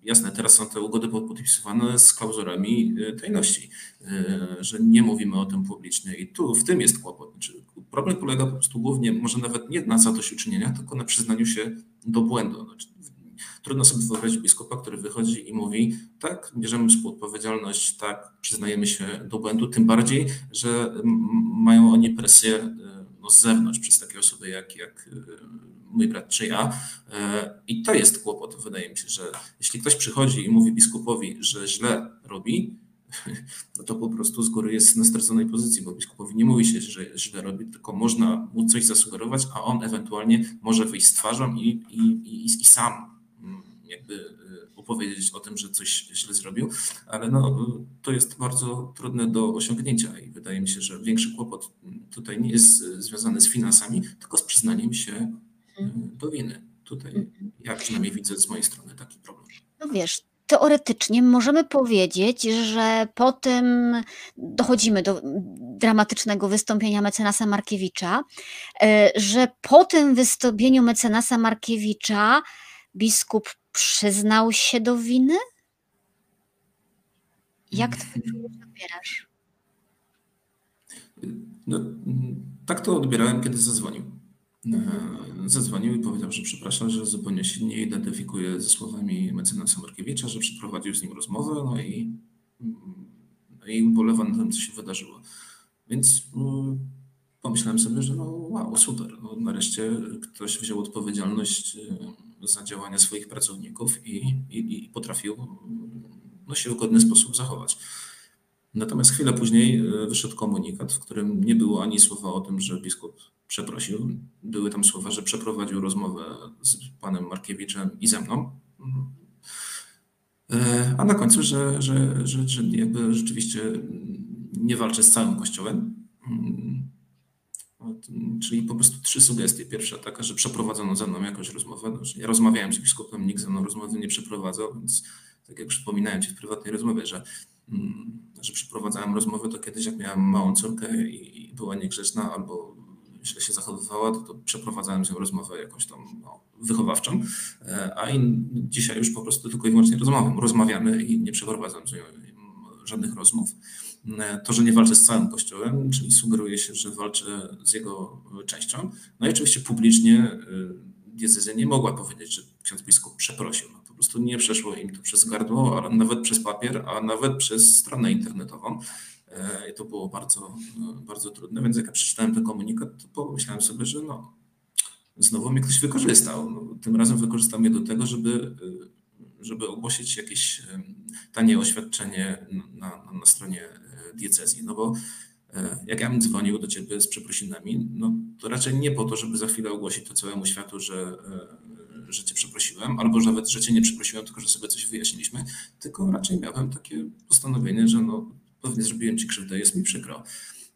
jasne, teraz są te ugody podpisywane z klauzurami e, tajności, e, że nie mówimy o tym publicznie i tu w tym jest kłopot. Znaczy, problem polega po prostu głównie, może nawet nie na zadośćuczynienia, tylko na przyznaniu się do błędu. Znaczy, Trudno sobie wyobrazić biskupa, który wychodzi i mówi, tak, bierzemy współodpowiedzialność, tak, przyznajemy się do błędu, tym bardziej, że mają oni presję e, no, z zewnątrz przez takie osoby jak, jak e, mój brat czy ja. E, I to jest kłopot, wydaje mi się, że jeśli ktoś przychodzi i mówi biskupowi, że źle robi, no to po prostu z góry jest na straconej pozycji, bo biskupowi nie mówi się, że źle robi, tylko można mu coś zasugerować, a on ewentualnie może wyjść z twarzą i, i, i, i sam jakby y, opowiedzieć o tym, że coś źle zrobił, ale no, to jest bardzo trudne do osiągnięcia i wydaje mi się, że większy kłopot tutaj nie jest związany z finansami, tylko z przyznaniem się y, do winy. Tutaj ja przynajmniej widzę z mojej strony taki problem. No wiesz, teoretycznie możemy powiedzieć, że po tym dochodzimy do dramatycznego wystąpienia mecenasa Markiewicza, y, że po tym wystąpieniu mecenasa Markiewicza biskup przyznał się do winy? Jak to odbierasz? No, tak to odbierałem, kiedy zadzwonił. E, zadzwonił i powiedział, że przepraszam, że zupełnie się nie identyfikuje ze słowami mecenasa Markiewicza, że przeprowadził z nim rozmowę, no i, no i ubolewa na tym, co się wydarzyło. Więc pomyślałem sobie, że no wow, super, no, nareszcie ktoś wziął odpowiedzialność e, za działania swoich pracowników i, i, i potrafił no, się w godny sposób zachować. Natomiast chwilę później e, wyszedł komunikat, w którym nie było ani słowa o tym, że biskup przeprosił. Były tam słowa, że przeprowadził rozmowę z panem Markiewiczem i ze mną. E, a na końcu, że, że, że, że jakby rzeczywiście nie walczy z całym kościołem, Czyli po prostu trzy sugestie. Pierwsza taka, że przeprowadzono ze mną jakąś rozmowę. No, ja rozmawiałem z biskupem, nikt ze mną rozmowy nie przeprowadzał, więc tak jak przypominałem Ci w prywatnej rozmowie, że, mm, że przeprowadzałem rozmowę, to kiedyś jak miałem małą córkę i była niegrzeczna albo źle się zachowywała, to, to przeprowadzałem z nią rozmowę jakąś tam no, wychowawczą, e, a in, dzisiaj już po prostu tylko i wyłącznie rozmawiam. Rozmawiamy i nie przeprowadzam z nią żadnych rozmów. E, to, że nie walczę z całym Kościołem, czyli sugeruje się, że walczę z jego częścią. No i oczywiście publicznie e, diecezja nie mogła powiedzieć, że ksiądz biskup przeprosił. No, po prostu nie przeszło im to przez gardło, ale nawet przez papier, a nawet przez stronę internetową. E, I to było bardzo, bardzo trudne, więc jak ja przeczytałem ten komunikat, to pomyślałem sobie, że no, znowu mnie ktoś wykorzystał. No, tym razem wykorzystał mnie do tego, żeby żeby ogłosić jakieś tanie oświadczenie na, na, na stronie e, diecezji. No bo e, jak ja bym dzwonił do ciebie z przeprosinami, no to raczej nie po to, żeby za chwilę ogłosić to całemu światu, że, e, że cię przeprosiłem, albo nawet, że cię nie przeprosiłem, tylko że sobie coś wyjaśniliśmy, tylko raczej miałem takie postanowienie, że no pewnie zrobiłem ci krzywdę, jest mi przykro.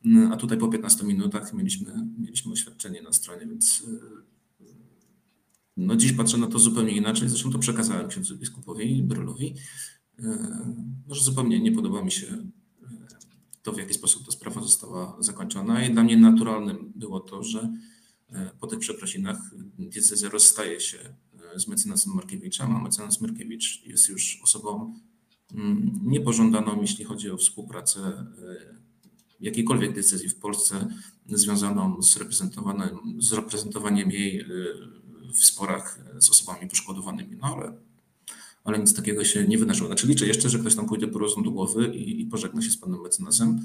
No, a tutaj po 15 minutach mieliśmy, mieliśmy oświadczenie na stronie, więc no dziś patrzę na to zupełnie inaczej. Zresztą to przekazałem księdzu biskupowi Brylowi. Może e, zupełnie nie podoba mi się e, to, w jaki sposób ta sprawa została zakończona. I dla mnie naturalnym było to, że e, po tych przeprosinach diecezja rozstaje się z mecenasem Markiewiczem, a mecenas Markiewicz jest już osobą mm, niepożądaną, jeśli chodzi o współpracę jakiejkolwiek decyzji w Polsce związaną z, z reprezentowaniem jej w sporach z osobami poszkodowanymi. No ale, ale nic takiego się nie wydarzyło. Znaczy liczę jeszcze, że ktoś tam pójdzie po rozum do głowy i, i pożegna się z panem mecenasem.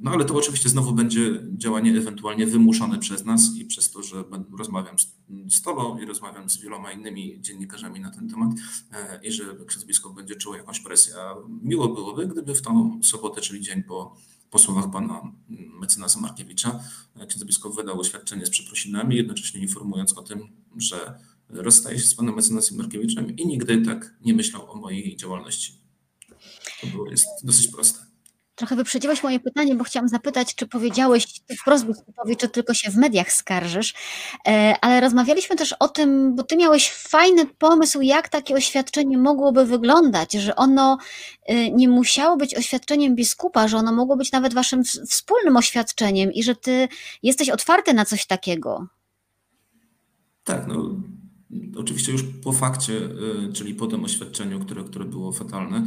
No ale to oczywiście znowu będzie działanie ewentualnie wymuszone przez nas i przez to, że rozmawiam z, z tobą i rozmawiam z wieloma innymi dziennikarzami na ten temat i że ksiądz będzie czuł jakąś presję. Miło byłoby, gdyby w tą sobotę, czyli dzień po po słowach pana mecenasa Markiewicza, ksiądz biskup wydał oświadczenie z przeprosinami, jednocześnie informując o tym, że rozstaje się z panem mecenasem Markiewiczem i nigdy tak nie myślał o mojej działalności. To było, jest dosyć proste. Trochę wyprzedziłeś moje pytanie, bo chciałam zapytać, czy powiedziałeś wprost biskupowi, czy tylko się w mediach skarżysz, e, ale rozmawialiśmy też o tym, bo ty miałeś fajny pomysł, jak takie oświadczenie mogłoby wyglądać, że ono e, nie musiało być oświadczeniem biskupa, że ono mogło być nawet waszym wspólnym oświadczeniem i że ty jesteś otwarty na coś takiego. Tak, no oczywiście już po fakcie, e, czyli po tym oświadczeniu, które, które było fatalne,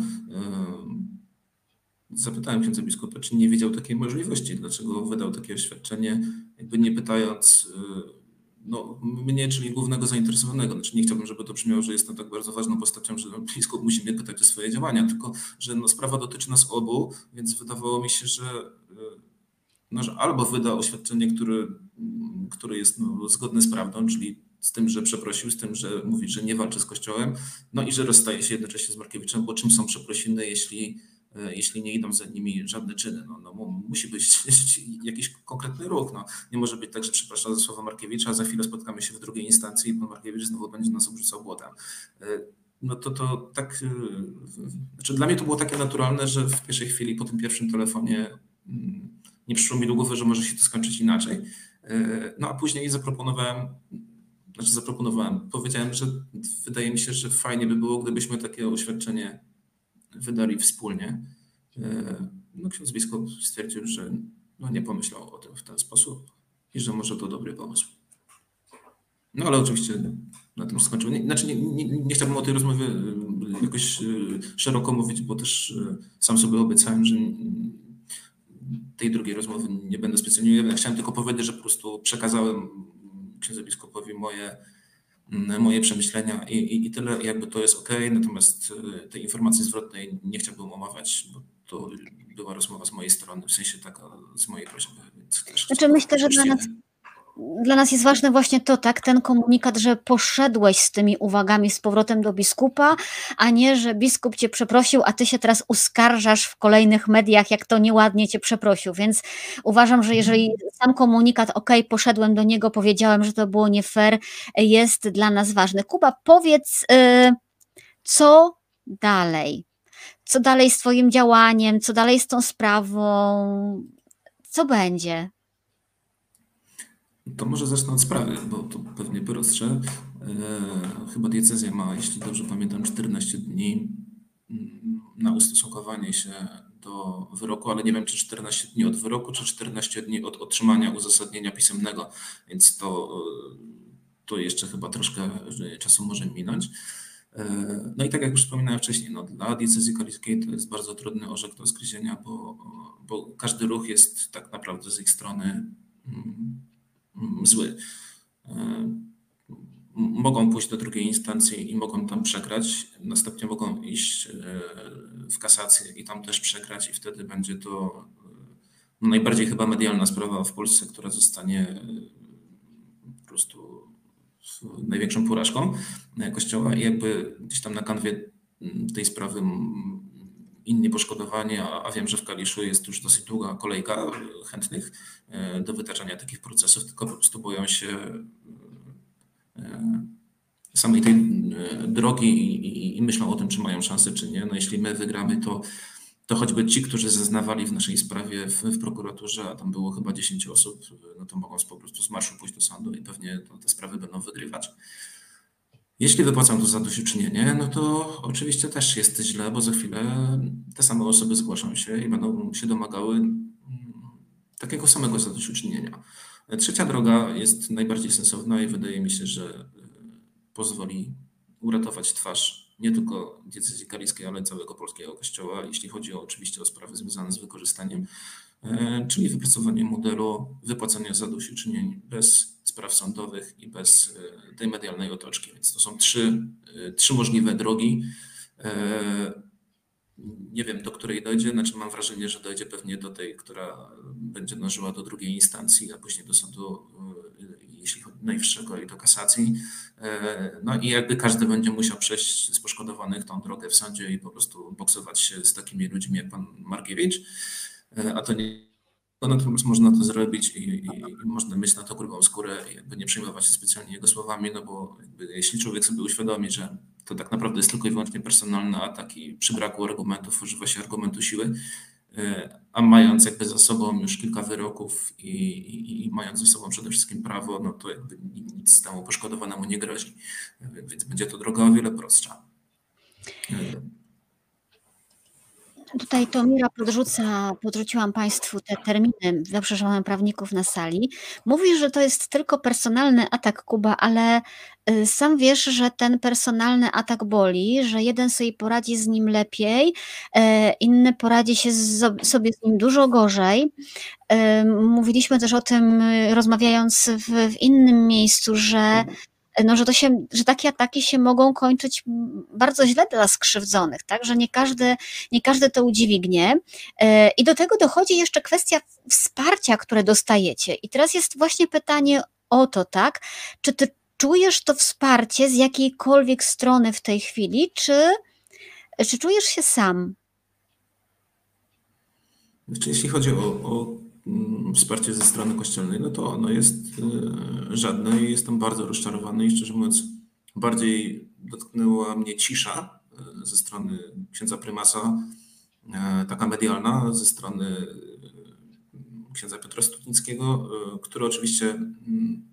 Zapytałem księdza biskupa, czy nie wiedział takiej możliwości, dlaczego wydał takie oświadczenie, jakby nie pytając y, no, mnie, czyli głównego zainteresowanego. Znaczy nie chciałbym, żeby to brzmiało, że jestem tak bardzo ważną postacią, że biskup musi mnie pytać o swoje działania, tylko że no, sprawa dotyczy nas obu, więc wydawało mi się, że, y, no, że albo wyda oświadczenie, które, które jest no, zgodne z prawdą, czyli z tym, że przeprosił, z tym, że mówi, że nie walczy z Kościołem, no i że rozstaje się jednocześnie z Markiewiczem, bo czym są przeprosiny, jeśli E, jeśli nie idą za nimi żadne czyny. No, no, musi być jakiś konkretny ruch. No. Nie może być tak, że przepraszam za słowa Markiewicza, a za chwilę spotkamy się w drugiej instancji i pan Markiewicz znowu będzie nas obrzucał błotem. E, no to, to tak, e, znaczy dla mnie to było takie naturalne, że w pierwszej chwili po tym pierwszym telefonie mm, nie przyszło mi do głowy, że może się to skończyć inaczej. No a później zaproponowałem, znaczy zaproponowałem, powiedziałem, że wydaje mi się, że fajnie by było, gdybyśmy takie oświadczenie wydali wspólnie. E, no, ksiądz biskup stwierdził, że no, nie pomyślał o tym w ten sposób i że może to dobry pomysł. No ale oczywiście na tym skończył. Znaczy nie, nie, nie chciałbym o tej rozmowie e, jakoś e, szeroko mówić, bo też sam sobie obiecałem, że tej drugiej rozmowy nie będę specjalnie. Chciałem tylko powiedzieć, że po prostu przekazałem księdzu biskupowi moje moje przemyślenia i, i, i, tyle, jakby to jest ok, natomiast y, tej informacji zwrotnej nie chciałbym omawiać, bo to była rozmowa z mojej strony, w sensie taka z mojej prośby. Więc też znaczy myślę, że dla nas, dla nas jest ważne właśnie to, tak, ten komunikat, że poszedłeś z tymi uwagami z powrotem do biskupa, a nie, że biskup cię przeprosił, a ty się teraz uskarżasz w kolejnych mediach, jak to nieładnie cię przeprosił. Więc uważam, że jeżeli sam komunikat, ok, poszedłem do niego, powiedziałem, że to było nie fair, jest dla nas ważny. Kuba, powiedz, yy, co dalej? Co dalej z Twoim działaniem? Co dalej z tą sprawą? Co będzie? To może zacznę od sprawy, bo to pewnie prostsze. E, chyba diecezja ma, jeśli dobrze pamiętam, 14 dni mm, na ustosunkowanie się do wyroku, ale nie wiem, czy 14 dni od wyroku, czy 14 dni od otrzymania uzasadnienia pisemnego, więc to, to jeszcze chyba troszkę czasu może minąć. E, no i tak jak już wspominałem wcześniej, no, dla diecezji kaliskiej to jest bardzo trudny orzek do zgryzienia, bo, bo każdy ruch jest tak naprawdę z ich strony Mm, zły. E, mogą pójść do drugiej instancji i mogą tam przegrać, następnie mogą iść e, w kasację i tam też przegrać, i wtedy będzie to no, najbardziej chyba medialna sprawa w Polsce, która zostanie po prostu największą porażką Kościoła. I jakby gdzieś tam na kanwie tej sprawy inni poszkodowani, a, a wiem, że w Kaliszu jest już dosyć długa kolejka chętnych e, do wytaczania takich procesów, tylko po prostu boją się e, samej tej e, drogi i, i, i, myślą o tym, czy mają szansę, czy nie. No jeśli my wygramy, to, to choćby ci, którzy zeznawali w naszej sprawie w, w prokuraturze, a tam było chyba 10 osób, no to mogą po prostu z marszu pójść do sądu i pewnie te sprawy będą wygrywać. Jeśli wypłacam to zadośćuczynienie, no to oczywiście też jest źle, bo za chwilę te same osoby zgłaszą się i będą się domagały mm, takiego samego zadośćuczynienia. Trzecia droga jest najbardziej sensowna i wydaje mi się, że y, pozwoli uratować twarz nie tylko diecezji kaliskiej, ale całego polskiego kościoła, jeśli chodzi oczywiście o sprawy związane z wykorzystaniem czyli wypracowanie modelu wypłacania zadośćuczynień bez spraw sądowych i bez tej medialnej otoczki. Więc to są trzy, trzy możliwe drogi. Nie wiem, do której dojdzie, znaczy mam wrażenie, że dojdzie pewnie do tej, która będzie dążyła do drugiej instancji, a później do sądu, jeśli chodzi najwyższego i do kasacji. No i jakby każdy będzie musiał przejść z poszkodowanych tą drogę w sądzie i po prostu boksować się z takimi ludźmi jak pan Markiewicz, a to nie Natomiast można to zrobić i, i, i, można mieć na to grubą skórę i jakby nie przejmować się specjalnie jego słowami, no bo jeśli człowiek sobie uświadomi, że to tak naprawdę jest tylko i wyłącznie personalny atak i przy braku argumentów używa się argumentu siły, e, a mając jakby za sobą już kilka wyroków i, i, mając za sobą przede wszystkim prawo, no to jakby nic temu poszkodowanemu nie grozi. Więc będzie to droga o wiele prostsza. Tutaj to Mira podrzuca, podrzuciłam Państwu te terminy, dobrze, że mamy prawników na sali. Mówi, że to jest tylko personalny atak Kuba, ale y, sam wiesz, że ten personalny atak boli, że jeden sobie poradzi z nim lepiej, e, inny poradzi się z, sobie z nim dużo gorzej. E, mówiliśmy też o tym, y, rozmawiając w, w innym miejscu, że no, że, to się, że takie ataki się mogą kończyć bardzo źle dla skrzywdzonych, tak? że nie każdy, nie każdy to udźwignie. E, I do tego dochodzi jeszcze kwestia wsparcia, które dostajecie. I teraz jest właśnie pytanie o to, tak? Czy ty czujesz to wsparcie z jakiejkolwiek strony w tej chwili, czy, czy czujesz się sam? Znaczy, jeśli chodzi o, o wsparcie ze strony kościelnej, no to ono jest e, żadne i jestem bardzo rozczarowany i szczerze mówiąc bardziej dotknęła mnie cisza e, ze strony księdza prymasa, e, taka medialna, ze strony księdza Piotra Stutnickiego, który oczywiście mm,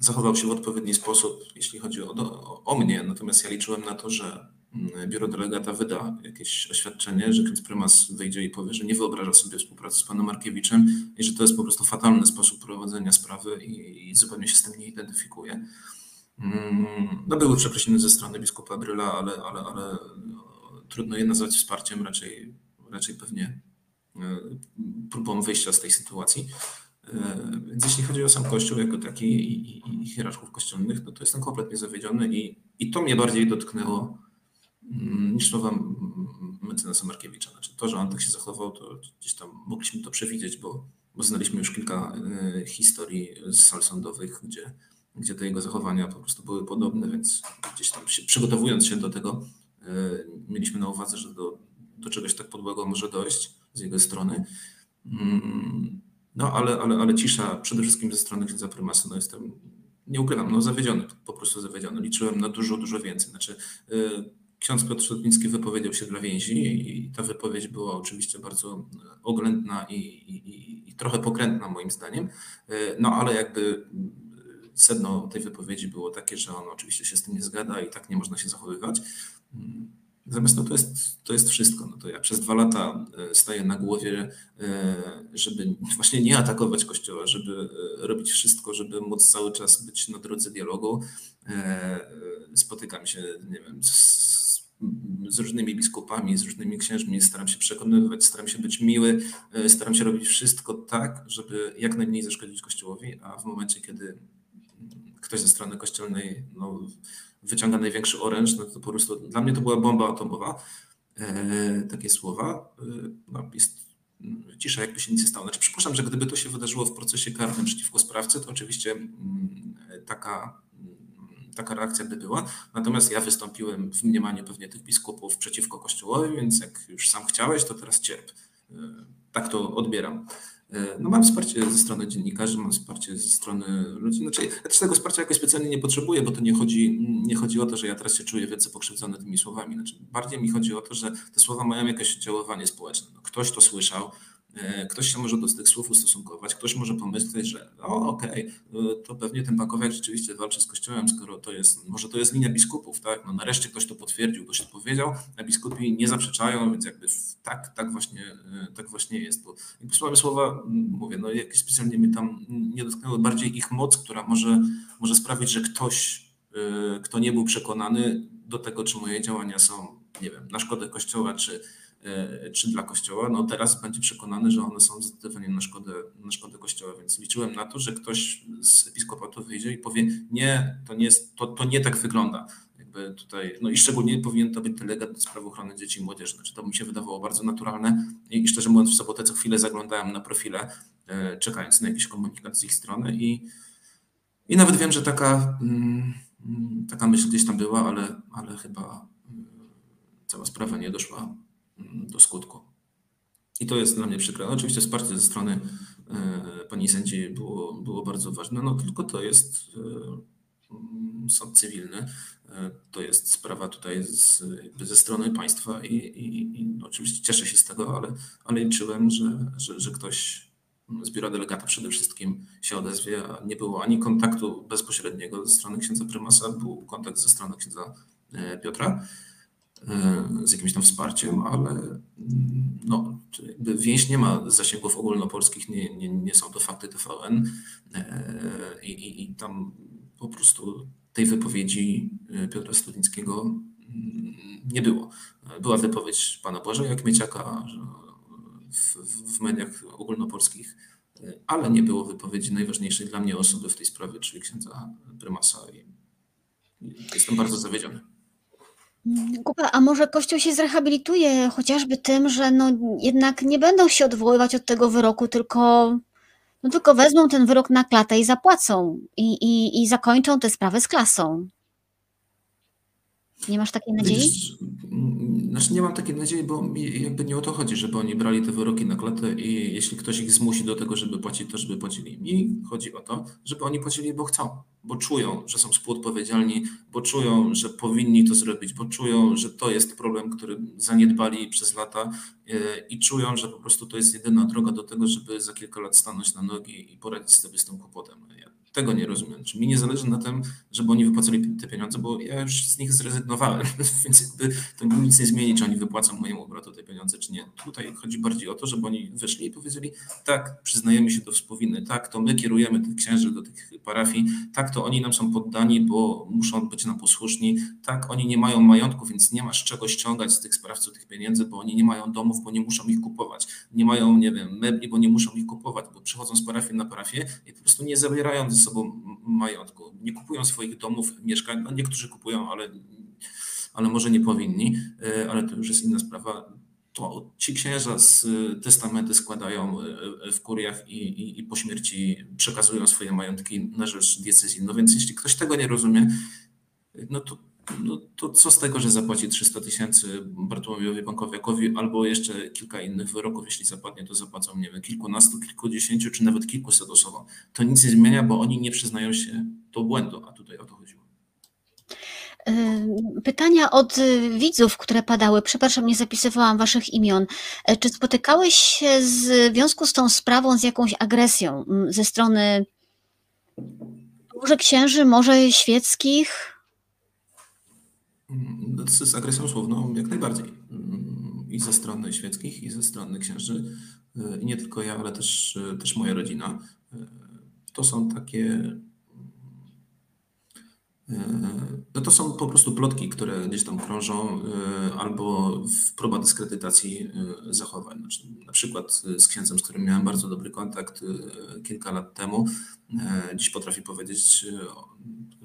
zachował się w odpowiedni sposób, jeśli chodzi o, o, o mnie, natomiast ja liczyłem na to, że Mm, biuro delegata wyda jakieś oświadczenie, że ksiądz prymas wyjdzie i powie, że nie wyobraża sobie współpracy z panem Markiewiczem i że to jest po prostu fatalny sposób prowadzenia sprawy i, i zupełnie się z tym nie identyfikuje. Mm, no były przeprosiny ze strony biskupa Bryla, ale, ale, ale no, trudno je nazwać wsparciem, raczej, raczej pewnie e, próbą wyjścia z tej sytuacji. E, więc jeśli chodzi o sam Kościół jako taki i, i, i hierarchów kościelnych, no to jestem kompletnie zawiedziony i, i to mnie bardziej dotknęło niż słowa mecenasa Markiewicza. Znaczy to, że on tak się zachował, to gdzieś tam mogliśmy to przewidzieć, bo, bo znaliśmy już kilka y, historii z sal sądowych, gdzie, gdzie te jego zachowania po prostu były podobne, więc gdzieś tam się, przygotowując się do tego, y, mieliśmy na uwadze, że do, do czegoś tak podłego może dojść z jego strony. Mm, no ale, ale, ale cisza przede wszystkim ze strony księdza prymasa, no jestem, nie ukrywam, no zawiedziony, po prostu zawiedziony. Liczyłem na dużo, dużo więcej. Znaczy, y, ksiądz Piotr Szotnicki wypowiedział się dla więzi i ta wypowiedź była oczywiście bardzo oględna i, i, i trochę pokrętna moim zdaniem, no ale jakby sedno tej wypowiedzi było takie, że on oczywiście się z tym nie zgadza i tak nie można się zachowywać. Zamiast no to jest, to jest wszystko. No to ja przez dwa lata e, staję na głowie, e, żeby właśnie nie atakować Kościoła, żeby e, robić wszystko, żeby móc cały czas być na drodze dialogu. Spotykam się, nie wiem, z z różnymi biskupami, z różnymi księżmi, staram się przekonywać, staram się być miły, e, staram się robić wszystko tak, żeby jak najmniej zaszkodzić Kościołowi, a w momencie, kiedy ktoś ze strony kościelnej no, wyciąga największy oręż, no to po prostu dla mnie to była bomba atomowa. E, takie słowa. E, no, jest cisza, jakby się nic nie stało. Znaczy, przypuszczam, że gdyby to się wydarzyło w procesie karnym przeciwko sprawcy, to oczywiście mm, taka taka reakcja by była. Natomiast ja wystąpiłem w mniemaniu pewnie tych biskupów przeciwko Kościołowi, więc jak już sam chciałeś, to teraz cierp. E, tak to odbieram. E, no mam wsparcie ze strony dziennikarzy, mam wsparcie ze strony ludzi. Znaczy, ja też tego wsparcia jakoś specjalnie nie potrzebuję, bo to nie chodzi, nie chodzi o to, że ja teraz się czuję wielce pokrzywdzony tymi słowami. Znaczy, bardziej mi chodzi o to, że te słowa mają jakieś oddziaływanie społeczne. No, ktoś to słyszał, ktoś się może do tych słów ustosunkować, ktoś może pomyśleć, że o okej, okay, to pewnie ten Pakowiak rzeczywiście walczy z Kościołem, skoro to jest, może to jest linia biskupów, tak? No nareszcie ktoś to potwierdził, ktoś to powiedział, a biskupi nie zaprzeczają, więc jakby tak, tak, właśnie, e, tak właśnie jest. Bo jakby słowa, mówię, no jakieś specjalnie mnie tam nie dotknęły, bardziej ich moc, która może, może sprawić, że ktoś, e, kto nie był przekonany do tego, czy moje działania są, nie wiem, na szkodę Kościoła, czy czy dla Kościoła, no teraz będzie przekonany, że one są zdecydowanie na szkodę, na szkodę Kościoła, więc liczyłem na to, że ktoś z episkopatu wyjdzie i powie, nie, to nie, jest, to, to nie tak wygląda. Jakby tutaj, no i szczególnie powinien to być delegat do spraw ochrony dzieci i młodzieży. Znaczy, to mi się wydawało bardzo naturalne i szczerze mówiąc w sobotę co chwilę zaglądałem na profile, czekając na jakiś komunikat z ich strony i, i nawet wiem, że taka, mm, taka myśl gdzieś tam była, ale, ale chyba mm, cała sprawa nie doszła mm, do skutku. I to jest dla mnie przykre. Oczywiście wsparcie ze strony e, pani sędzi było, było bardzo ważne, no tylko to jest e, sąd cywilny. E, to jest sprawa tutaj z, ze strony państwa i, i, i no, oczywiście cieszę się z tego, ale, ale liczyłem, że, że, że ktoś z biura delegata przede wszystkim się odezwie. Nie było ani kontaktu bezpośredniego ze strony księdza prymasa, był kontakt ze strony księdza Piotra z jakimś tam wsparciem, ale mm, no, więź nie ma zasięgów ogólnopolskich, nie, nie, nie są to fakty TVN e, i, i, i tam po prostu tej wypowiedzi Piotra Studińskiego mm, nie było. Była wypowiedź pana Błażeja Kmieciaka, w, w mediach ogólnopolskich, ale nie było wypowiedzi najważniejszej dla mnie osoby w tej sprawie, czyli księdza prymasa. I jestem bardzo zawiedziony. Kuba, a może Kościół się zrehabilituje chociażby tym, że no jednak nie będą się odwoływać od tego wyroku, tylko, no tylko wezmą ten wyrok na klatę i zapłacą i, i, i zakończą tę sprawę z klasą. Nie masz takiej nadziei? Znaczy nie mam takiej nadziei, bo jakby nie o to chodzi, żeby oni brali te wyroki na klatę i jeśli ktoś ich zmusi do tego, żeby płacić, to żeby płacili. Mi chodzi o to, żeby oni płacili, bo chcą, bo czują, że są współodpowiedzialni, bo czują, że powinni to zrobić, bo czują, że to jest problem, który zaniedbali przez lata e, i czują, że po prostu to jest jedyna droga do tego, żeby za kilka lat stanąć na nogi i poradzić sobie z tym kłopotem. Ja tego nie rozumiem. Czy mi nie zależy na tym, żeby oni wypłacali te pieniądze, bo ja już z nich zrezygnowałem, więc jakby to nic nie zmieni, czy oni wypłacą mojemu bratu te pieniądze, czy nie. Tutaj chodzi bardziej o to, żeby oni wyszli i powiedzieli, tak, przyznajemy się do wspowiny, tak, to my kierujemy tych księży do tych parafii, tak, to oni nam są poddani, bo muszą być nam posłuszni, tak, oni nie mają majątku, więc nie masz czego ściągać z tych sprawców tych pieniędzy, bo oni nie mają domów, bo nie muszą ich kupować, nie mają, nie wiem, mebli, bo nie muszą ich kupować, bo przychodzą z parafii na parafię i po prostu nie zabierają sobą majątku. Nie kupują swoich domów, mieszkań. No niektórzy kupują, ale, ale może nie powinni, e, ale to już jest inna sprawa. To ci księża z testamenty składają e, w kuriach i, i, i po śmierci przekazują swoje majątki na rzecz diecezji. No więc jeśli ktoś tego nie rozumie, no to no to co z tego, że zapłaci 300 tysięcy Bartłomiejowi Bankowiakowi albo jeszcze kilka innych wyroków, jeśli zapadnie, to zapłacą, nie wiem, kilkunastu, kilkudziesięciu, czy nawet kilkuset osobom. To nic nie zmienia, bo oni nie przyznają się do błędu, a tutaj o to chodziło. Pytania od widzów, które padały. Przepraszam, nie zapisywałam waszych imion. E, czy spotykałeś się w związku z tą sprawą z jakąś agresją ze strony może księży, może świeckich? Z agresją słowną jak najbardziej. I ze strony świeckich, i ze strony księży. I nie tylko ja, ale też, też moja rodzina. To są takie. No to są po prostu plotki, które gdzieś tam krążą, albo próba dyskredytacji zachowań. Znaczy, na przykład z księdzem, z którym miałem bardzo dobry kontakt kilka lat temu, dziś potrafi powiedzieć,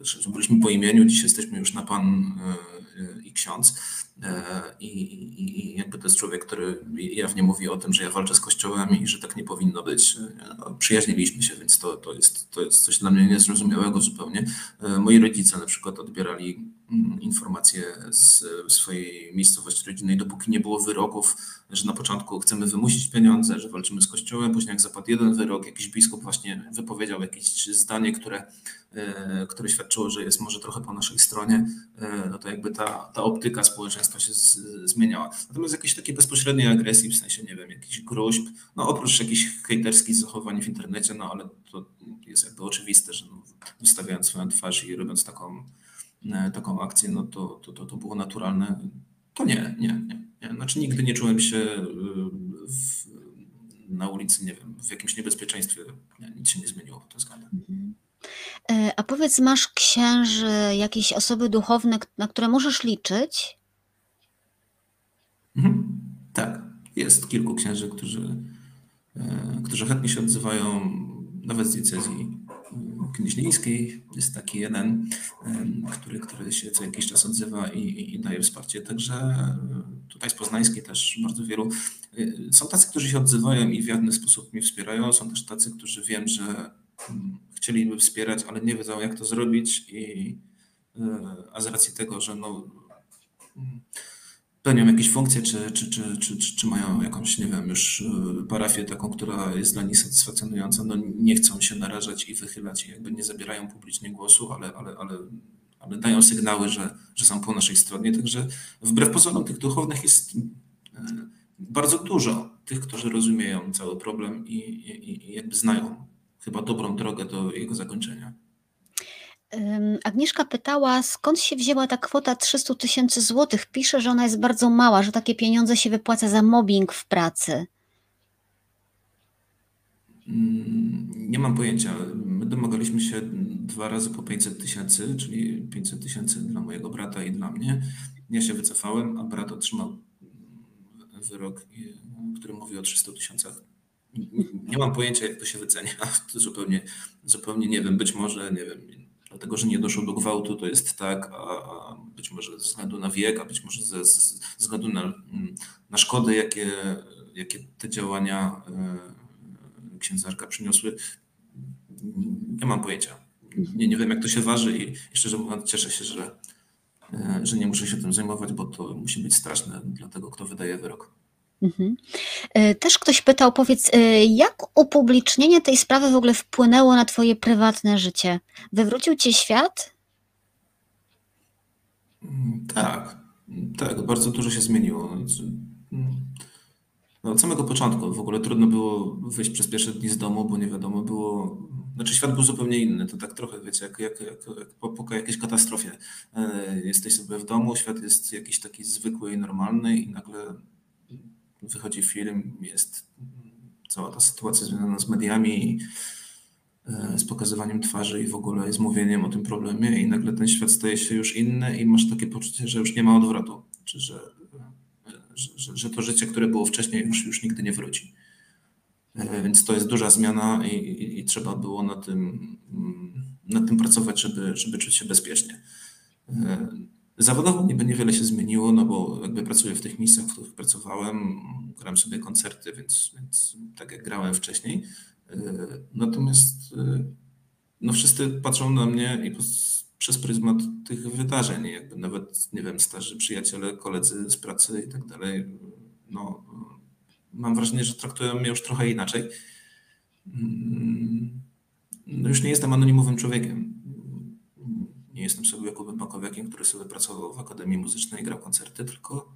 że byliśmy po imieniu, dziś jesteśmy już na pan i ksiądz. E, I, i, jakby to jest człowiek, który jawnie mówi o tym, że ja walczę z kościołem i że tak nie powinno być. No, przyjaźniliśmy się, więc to, to, jest, to jest coś dla mnie niezrozumiałego zupełnie. E, moi rodzice na przykład odbierali informacje z swojej miejscowości rodzinnej, dopóki nie było wyroków, że na początku chcemy wymusić pieniądze, że walczymy z kościołem, później jak zapadł jeden wyrok, jakiś biskup właśnie wypowiedział jakieś zdanie, które, e, które świadczyło, że jest może trochę po naszej stronie, no to jakby ta, ta optyka społeczeństwa się z, zmieniała. Natomiast jakiejś takiej bezpośredniej agresji, w sensie, nie wiem, jakichś gruźb, no oprócz jakichś hejterskich zachowań w internecie, no ale to jest jakby oczywiste, że no, wystawiając swoją twarz i robiąc taką, e, taką akcję, no to, to, to, to było naturalne. To nie, nie, nie, nie. Znaczy nigdy nie czułem się e, w, na ulicy, nie wiem, w jakimś niebezpieczeństwie. Nie, nic się nie zmieniło pod tym względem. Mhm. E, a powiedz, masz księży, jakieś osoby duchowne, na które możesz liczyć? Mhm. Tak, jest kilku księży, którzy, którzy chętnie się odzywają, nawet z diecezji Gnieźnieńskiej. Jest taki jeden, który, który się co jakiś czas odzywa i, i daje wsparcie. Także tutaj z Poznańskiej też bardzo wielu. Są tacy, którzy się odzywają i w jawny sposób mnie wspierają. Są też tacy, którzy wiem, że chcieliby wspierać, ale nie wiedzą jak to zrobić i a z racji tego, że no, pełnią jakieś funkcje, czy, czy, czy, czy, czy, mają jakąś, nie wiem, już y, parafię taką, która jest dla nich satysfakcjonująca, no nie chcą się narażać i wychylać i jakby nie zabierają publicznie głosu, ale, ale, ale, ale dają sygnały, że, że są po naszej stronie. Także wbrew pozorom tych duchownych jest y, bardzo dużo tych, którzy rozumieją cały problem i, i, i jakby znają chyba dobrą drogę do jego zakończenia. Agnieszka pytała, skąd się wzięła ta kwota 300 tysięcy złotych. Pisze, że ona jest bardzo mała, że takie pieniądze się wypłaca za mobbing w pracy. Mm, nie mam pojęcia. My domagaliśmy się dwa razy po 500 tysięcy, czyli 500 tysięcy dla mojego brata i dla mnie. Ja się wycofałem, a brat otrzymał wyrok, który mówi o 300 tysiącach. Nie mam pojęcia, jak to się wycenia. To zupełnie, zupełnie nie wiem. Być może, nie wiem, dlatego że nie doszło do gwałtu, to jest tak, a być może ze względu na wiek, a być może ze, ze względu na, mm, na szkody, jakie, jakie te działania e, księdzarka przyniosły. Nie mam pojęcia. Nie, nie wiem, jak to się waży i, szczerze mówiąc cieszę się, że, e, że nie muszę się tym zajmować, bo to musi być straszne dla tego, kto wydaje wyrok. Mhm. E, też ktoś pytał, powiedz, e, jak upublicznienie tej sprawy w ogóle wpłynęło na Twoje prywatne życie? Wywrócił Cię świat? Tak, tak, bardzo dużo się zmieniło. No, od samego początku w ogóle trudno było wyjść przez pierwsze dni z domu, bo nie wiadomo było. Znaczy, świat był zupełnie inny. To tak trochę, wiecie, jak, jak, jak, jak po, po jakiejś katastrofie. E, jesteś sobie w domu, świat jest jakiś taki zwykły i normalny, i nagle wychodzi film, jest cała ta sytuacja związana z mediami, e, z pokazywaniem twarzy i w ogóle z mówieniem o tym problemie i nagle ten świat staje się już inny i masz takie poczucie, że już nie ma odwrotu, czy że, e, że, że to życie, które było wcześniej już, już nigdy nie wróci. E, więc to jest duża zmiana i, i, i trzeba było na tym, mm, nad tym pracować, żeby, żeby czuć się bezpiecznie. Zawodowo niby niewiele się zmieniło, no bo jakby pracuję w tych miejscach, w których pracowałem, gram sobie koncerty, więc, więc tak jak grałem wcześniej. E, natomiast e, no wszyscy patrzą na mnie i przez pryzmat tych wydarzeń, jakby nawet, nie wiem, starzy przyjaciele, koledzy z pracy i tak dalej, no mam wrażenie, że traktują mnie już trochę inaczej. Mm, no już nie jestem anonimowym człowiekiem nie jestem sobie Jakubem Pakowiakiem, który sobie pracował w Akademii Muzycznej i grał koncerty, tylko,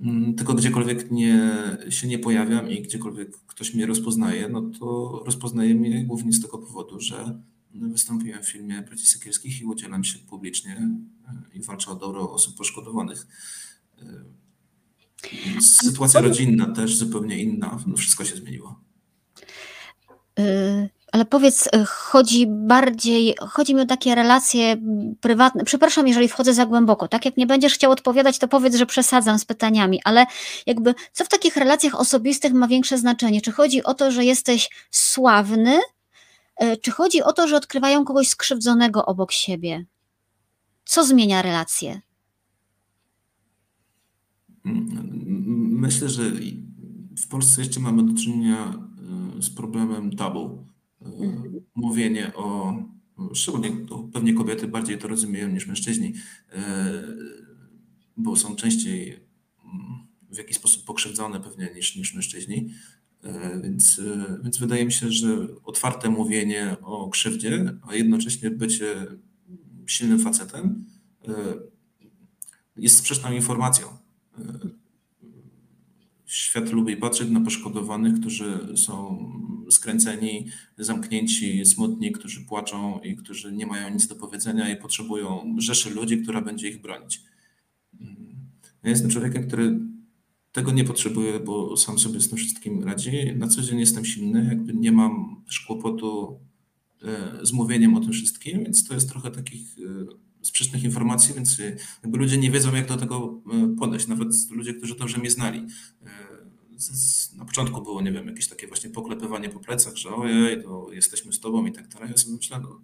mm, tylko gdziekolwiek nie, się nie pojawiam i gdziekolwiek ktoś mnie rozpoznaje, no to rozpoznaje mnie głównie z tego powodu, że wystąpiłem w filmie Braci Sekielskich i udzielam się publicznie e, i walczę o dobro osób poszkodowanych. E, sytuacja rodzinna też zupełnie inna, no wszystko się zmieniło. Ale powiedz, y, chodzi bardziej, chodzi mi o takie relacje prywatne. Przepraszam, jeżeli wchodzę za głęboko. Tak jak nie będziesz chciał odpowiadać, to powiedz, że przesadzam z pytaniami, ale jakby co w takich relacjach osobistych ma większe znaczenie? Czy chodzi o to, że jesteś sławny, y, czy chodzi o to, że odkrywają kogoś skrzywdzonego obok siebie? Co zmienia relacje? Myślę, że w Polsce jeszcze mamy do czynienia z problemem tabu. Mówienie o, szczególnie pewnie kobiety bardziej to rozumieją niż mężczyźni, e, bo są częściej mm, w jakiś sposób pokrzywdzone pewnie niż, niż mężczyźni. E, więc, e, więc wydaje mi się, że otwarte mówienie o krzywdzie, a jednocześnie bycie silnym facetem jest sprzeczną informacją świat lubi patrzeć na poszkodowanych, którzy są skręceni, zamknięci, smutni, którzy płaczą i którzy nie mają nic do powiedzenia i potrzebują rzeszy ludzi, która będzie ich bronić. Ja jestem człowiekiem, który tego nie potrzebuje, bo sam sobie z tym wszystkim radzi. Na co dzień jestem silny, jakby nie mam też kłopotu e, z mówieniem o tym wszystkim, więc to jest trochę takich e, sprzecznych informacji, więc jakby ludzie nie wiedzą, jak do tego podejść, nawet ludzie, którzy dobrze mnie znali. Na początku było, nie wiem, jakieś takie właśnie poklepywanie po plecach, że ojej, to jesteśmy z tobą i tak dalej. Ja sobie myślę, no,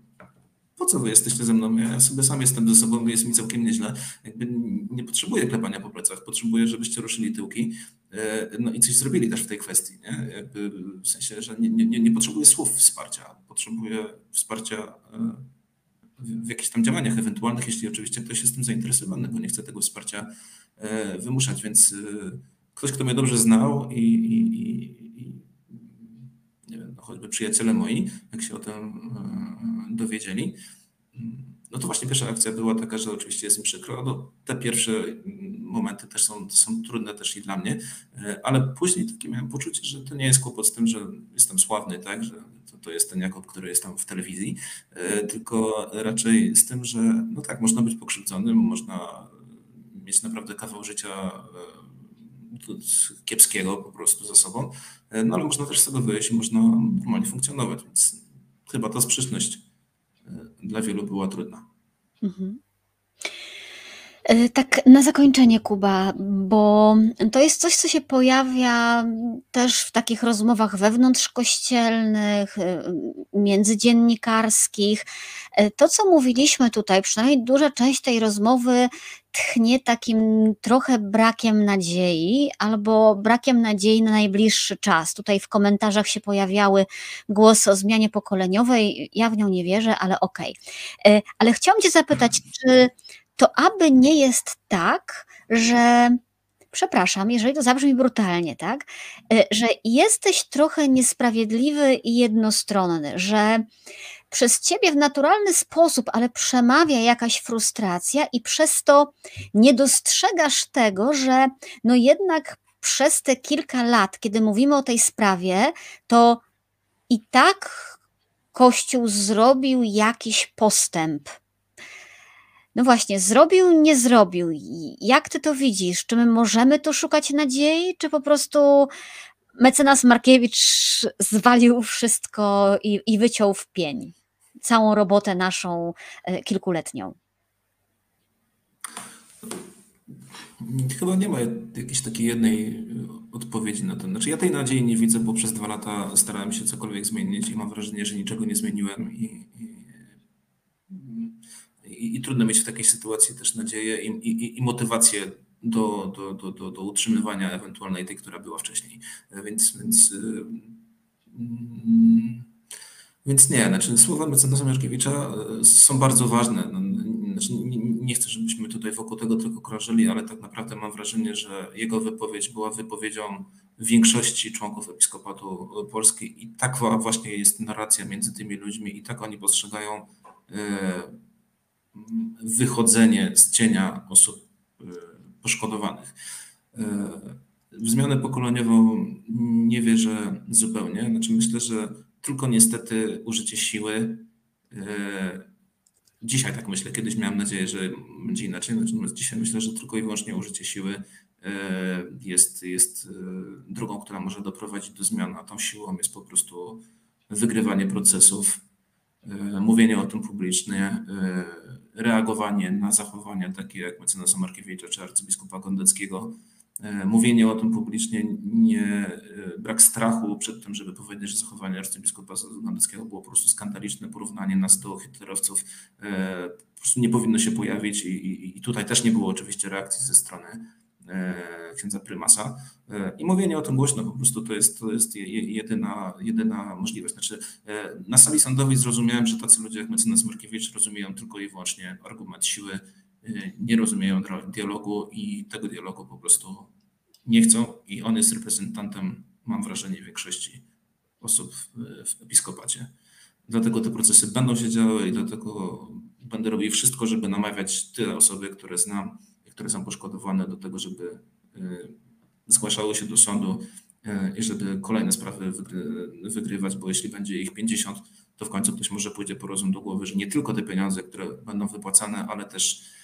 po co wy jesteście ze mną? Ja sobie sam jestem ze sobą, jest mi całkiem nieźle. Jakby nie potrzebuję klepania po plecach, potrzebuję, żebyście ruszyli tyłki e, no i coś zrobili też w tej kwestii. Nie? Jakby w sensie, że nie, nie, nie potrzebuję słów wsparcia, potrzebuję wsparcia e, w jakichś tam działaniach ewentualnych, jeśli oczywiście ktoś jest tym zainteresowany, bo nie chcę tego wsparcia e, wymuszać, więc ktoś, kto mnie dobrze znał i, i, i nie wiem, no choćby przyjaciele moi, jak się o tym dowiedzieli, no to właśnie pierwsza akcja była taka, że oczywiście jest mi przykro. No, te pierwsze momenty też są, są trudne też i dla mnie, ale później takie miałem poczucie, że to nie jest kłopot z tym, że jestem sławny, tak, że to, to jest ten Jakub, który jest tam w telewizji, tylko raczej z tym, że no tak, można być pokrzywdzonym, można mieć naprawdę kawał życia kiepskiego po prostu za sobą, no ale można też z tego wyjść i można normalnie funkcjonować, więc chyba ta sprzeczność dla wielu była trudna. Mhm. E, tak, na zakończenie, Kuba, bo to jest coś, co się pojawia też w takich rozmowach wewnątrzkościelnych, e, międzydziennikarskich. E, to, co mówiliśmy tutaj, przynajmniej duża część tej rozmowy tchnie takim trochę brakiem nadziei albo brakiem nadziei na najbliższy czas. Tutaj w komentarzach się pojawiały głosy o zmianie pokoleniowej. Ja w nią nie wierzę, ale okej. Okay. Ale chciałam Cię zapytać, czy to aby nie jest tak, że przepraszam, jeżeli to zabrzmi brutalnie, tak, e, że jesteś trochę niesprawiedliwy i jednostronny, że przez ciebie w naturalny sposób, ale przemawia jakaś frustracja i przez to nie dostrzegasz tego, że no jednak przez te kilka lat, kiedy mówimy o tej sprawie, to i tak Kościół zrobił jakiś postęp no właśnie, zrobił, nie zrobił. Jak ty to widzisz? Czy my możemy tu szukać nadziei, czy po prostu mecenas Markiewicz zwalił wszystko i, i wyciął w pień całą robotę naszą e, kilkuletnią? Chyba nie ma jakiejś takiej jednej odpowiedzi na to. Znaczy ja tej nadziei nie widzę, bo przez dwa lata starałem się cokolwiek zmienić i mam wrażenie, że niczego nie zmieniłem i, i i, trudno mieć w takiej sytuacji też nadzieję i, i, i motywację do, do, do, do, do utrzymywania ewentualnej tej, która była wcześniej. Więc, więc, mm, więc nie, znaczy słowa mecenasa Mieszkiewicza e, są bardzo ważne. No, znaczy, nie, chcę, żebyśmy tutaj wokół tego tylko krążyli, ale tak naprawdę mam wrażenie, że jego wypowiedź była wypowiedzią większości członków Episkopatu Polski i tak właśnie jest narracja między tymi ludźmi i tak oni postrzegają e, wychodzenie z cienia osób e, poszkodowanych. W zmianę pokoleniową nie wierzę zupełnie. Znaczy myślę, że tylko niestety użycie siły. E, dzisiaj tak myślę, kiedyś miałem nadzieję, że będzie inaczej, natomiast dzisiaj myślę, że tylko i wyłącznie użycie siły jest, jest drogą, która może doprowadzić do zmian, a tą siłą jest po prostu wygrywanie procesów, mówienie o tym publicznie, reagowanie na zachowania takie jak mecenasa Markiewicza czy arcybiskupa Gondeckiego, e, mówienie o tym publicznie, nie, e, brak strachu przed tym, żeby powiedzieć, że zachowanie arcybiskupa Gondeckiego było po prostu skandaliczne, porównanie nas do hitlerowców e, po prostu nie powinno się pojawić i, i, i tutaj też nie było oczywiście reakcji ze strony E, księdza prymasa. E, I mówienie o tym głośno po prostu to jest, to jest jedyna, jedyna możliwość. Znaczy, e, na sali sądowej zrozumiałem, że tacy ludzie jak mecenas Markiewicz rozumieją tylko i wyłącznie argument siły, nie rozumieją dialogu i tego dialogu po prostu nie chcą i on jest reprezentantem, mam wrażenie, większości osób w episkopacie. Dlatego te procesy będą się działy i dlatego będę robił wszystko, żeby namawiać te osoby, które znam, które są poszkodowane do tego, żeby y, zgłaszały się do sądu y, i żeby kolejne sprawy wygrywać, bo jeśli będzie ich 50, to w końcu ktoś może pójdzie po rozum do głowy, że nie tylko te pieniądze, które będą wypłacane, ale też e,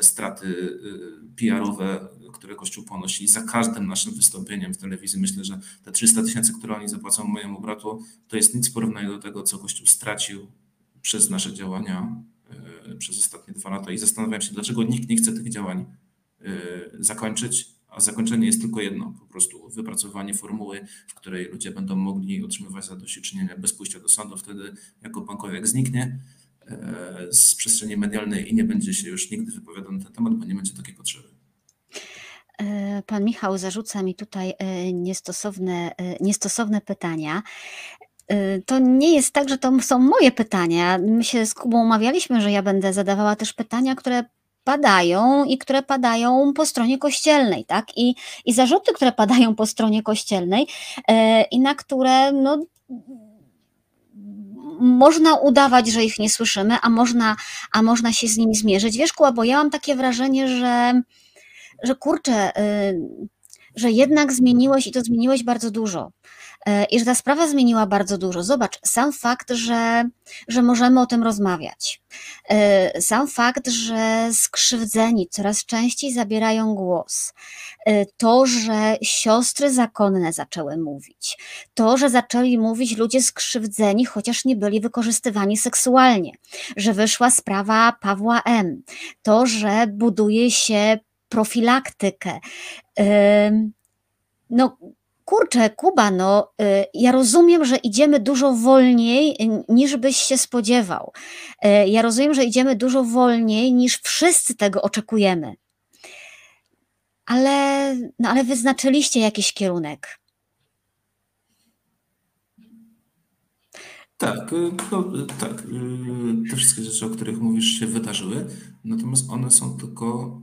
straty y, PR-owe, które Kościół ponosi za każdym naszym wystąpieniem w telewizji. Myślę, że te 300 tysięcy, które oni zapłacą mojemu bratu, to jest nic w porównaniu do tego, co Kościół stracił przez nasze działania e, przez ostatnie dwa lata. I zastanawiam się, dlaczego nikt nie chce tych działań zakończyć, a zakończenie jest tylko jedno, po prostu wypracowanie formuły, w której ludzie będą mogli otrzymywać zadośćuczynienia bez pójścia do sądu, wtedy jako bankowiek zniknie z przestrzeni medialnej i nie będzie się już nigdy wypowiadał na ten temat, bo nie będzie takiej potrzeby. E, pan Michał zarzuca mi tutaj e, niestosowne, e, niestosowne pytania. To nie jest tak, że to są moje pytania. My się z Kubą umawialiśmy, że ja będę zadawała też pytania, które padają i które padają po stronie kościelnej, tak? I, i zarzuty, które padają po stronie kościelnej i na które no, można udawać, że ich nie słyszymy, a można, a można się z nimi zmierzyć. Wiesz, Kuba, bo ja mam takie wrażenie, że że kurczę, y, że jednak zmieniłeś i to zmieniłeś bardzo dużo. Y, I że ta sprawa zmieniła bardzo dużo. Zobacz, sam fakt, że, że możemy o tym rozmawiać. Y, sam fakt, że skrzywdzeni coraz częściej zabierają głos. To, że siostry zakonne zaczęły mówić. To, że zaczęli mówić ludzie skrzywdzeni, chociaż nie byli wykorzystywani seksualnie. Że wyszła sprawa Pawła M. To, że buduje się profilaktykę. No, kurczę, Kuba, no, y, ja rozumiem, że idziemy dużo wolniej niż byś się spodziewał. Y, ja rozumiem, że idziemy dużo wolniej niż wszyscy tego oczekujemy. Ale, no, ale wyznaczyliście jakiś kierunek. Tak, y, no, tak. Te wszystkie rzeczy, o których mówisz, się wydarzyły, natomiast one są tylko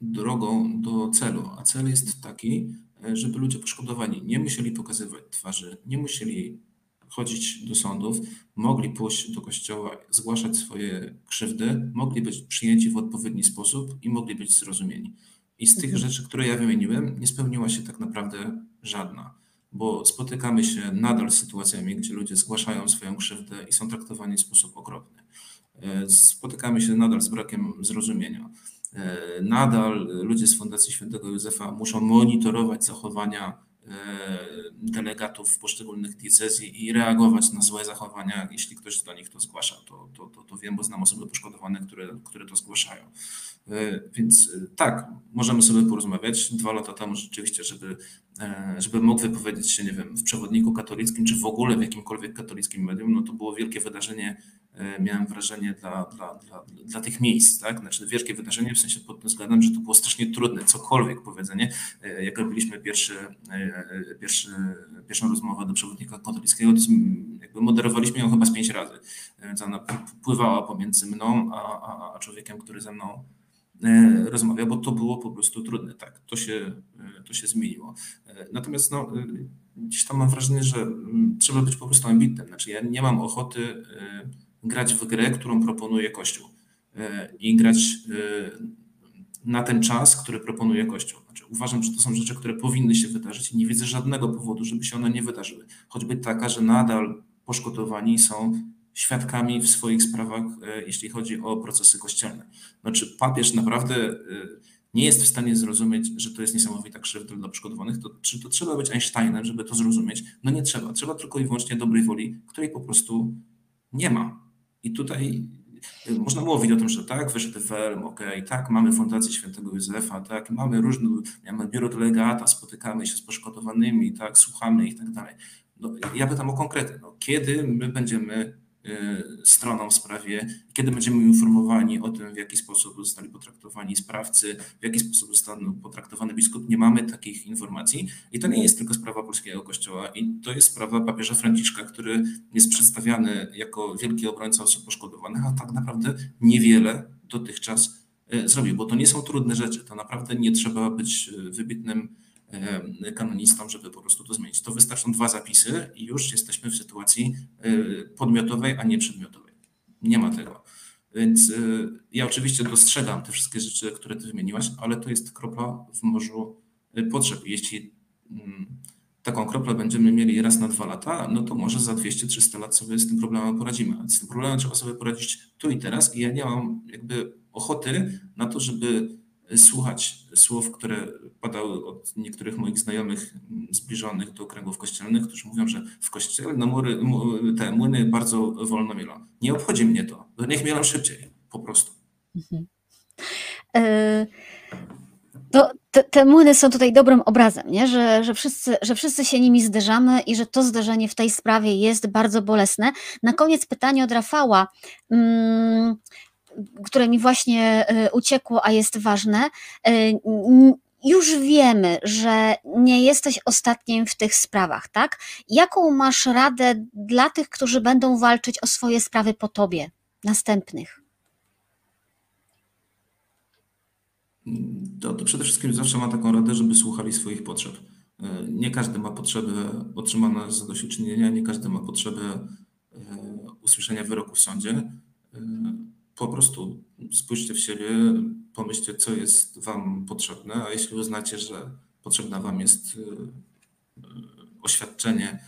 drogą do celu, a cel jest taki, żeby ludzie poszkodowani nie musieli pokazywać twarzy, nie musieli chodzić do sądów, mogli pójść do kościoła, zgłaszać swoje krzywdy, mogli być przyjęci w odpowiedni sposób i mogli być zrozumieni. I z tych mhm. rzeczy, które ja wymieniłem, nie spełniła się tak naprawdę żadna, bo spotykamy się nadal z sytuacjami, gdzie ludzie zgłaszają swoją krzywdę i są traktowani w sposób okropny. E, spotykamy się nadal z brakiem zrozumienia. E, nadal ludzie z Fundacji Świętego Józefa muszą monitorować zachowania e, delegatów w poszczególnych diecezji i reagować na złe zachowania, jeśli ktoś do nich to zgłasza. To, to, to, to wiem, bo znam osoby poszkodowane, które, które to zgłaszają. E, więc tak, możemy sobie porozmawiać. Dwa lata temu rzeczywiście, żeby, żeby mógł wypowiedzieć się, nie wiem, w przewodniku katolickim, czy w ogóle w jakimkolwiek katolickim medium, no to było wielkie wydarzenie miałem wrażenie dla, dla, dla, dla tych miejsc, tak? Znaczy wielkie wydarzenie w sensie pod tym względem, że to było strasznie trudne, cokolwiek powiedzenie. E, jak robiliśmy pierwszy, e, pierwszy, pierwszą rozmowę do przewodnika katolickiego, to jakby moderowaliśmy ją chyba z pięć razy, więc ona pływała pomiędzy mną a, a, a człowiekiem, który ze mną rozmawia, bo to było po prostu trudne, tak, to się, to się zmieniło. Natomiast no, gdzieś tam mam wrażenie, że mm, trzeba być po prostu ambitnym, znaczy ja nie mam ochoty grać w grę, którą proponuje Kościół e, i grać e, na ten czas, który proponuje Kościół. Znaczy, uważam, że to są rzeczy, które powinny się wydarzyć i nie widzę żadnego powodu, żeby się one nie wydarzyły. Choćby taka, że nadal poszkodowani są świadkami w swoich sprawach, e, jeśli chodzi o procesy kościelne. Znaczy, papież naprawdę nie jest w stanie zrozumieć, że to jest niesamowita krzywda dla poszkodowanych, to czy to trzeba być Einsteinem, żeby to zrozumieć? No nie trzeba. Trzeba tylko i wyłącznie dobrej woli, której po prostu nie ma. I tutaj y, można mówić o tym, że tak, wyszedł film, ok, tak, mamy Fundację Świętego Józefa, tak, mamy różne, mamy biuro delegata, spotykamy się z poszkodowanymi, tak, słuchamy ich i tak dalej. No, ja pytam o konkrety. No, kiedy my będziemy stroną w sprawie, kiedy będziemy informowani o tym, w jaki sposób zostali potraktowani sprawcy, w jaki sposób został potraktowany biskup. Nie mamy takich informacji i to nie jest tylko sprawa polskiego kościoła i to jest sprawa papieża Franciszka, który jest przedstawiany jako wielki obrońca osób poszkodowanych, a tak naprawdę niewiele dotychczas y, zrobił, bo to nie są trudne rzeczy, to naprawdę nie trzeba być y, wybitnym E, kanonistą, żeby po prostu to zmienić. To wystarczą dwa zapisy i już jesteśmy w sytuacji e, podmiotowej, a nie przedmiotowej. Nie ma tego. Więc e, ja oczywiście dostrzegam te wszystkie rzeczy, które ty wymieniłaś, ale to jest kropla w morzu potrzeb. Jeśli mm, taką kroplę będziemy mieli raz na dwa lata, no to może za 200-300 lat sobie z tym problemem poradzimy. Z tym problemem trzeba sobie poradzić tu i teraz i ja nie mam jakby ochoty na to, żeby słuchać słów, które padały od niektórych moich znajomych zbliżonych do kręgów kościelnych, którzy mówią, że w kościele no mury, te młyny bardzo wolno mielą. Nie obchodzi mnie to, niech mielą szybciej. po prostu. Mhm. E, to te, te, młyny są tutaj dobrym obrazem, nie? Że, że, wszyscy, że wszyscy się nimi zderzamy i że to zderzenie w tej sprawie jest bardzo bolesne. Na koniec pytanie od Rafała, mm, które mi właśnie y, uciekło, a jest ważne. Y, już wiemy, że nie jesteś ostatnim w tych sprawach, tak? Jaką masz radę dla tych, którzy będą walczyć o swoje sprawy po tobie, następnych? To, to przede wszystkim zawsze ma taką radę, żeby słuchali swoich potrzeb. Nie każdy ma potrzebę otrzymania zadośćuczynienia, nie każdy ma potrzebę usłyszenia wyroku w sądzie. Po prostu spójrzcie w siebie, pomyślcie, co jest Wam potrzebne, a jeśli uznacie, że potrzebne Wam jest e, oświadczenie,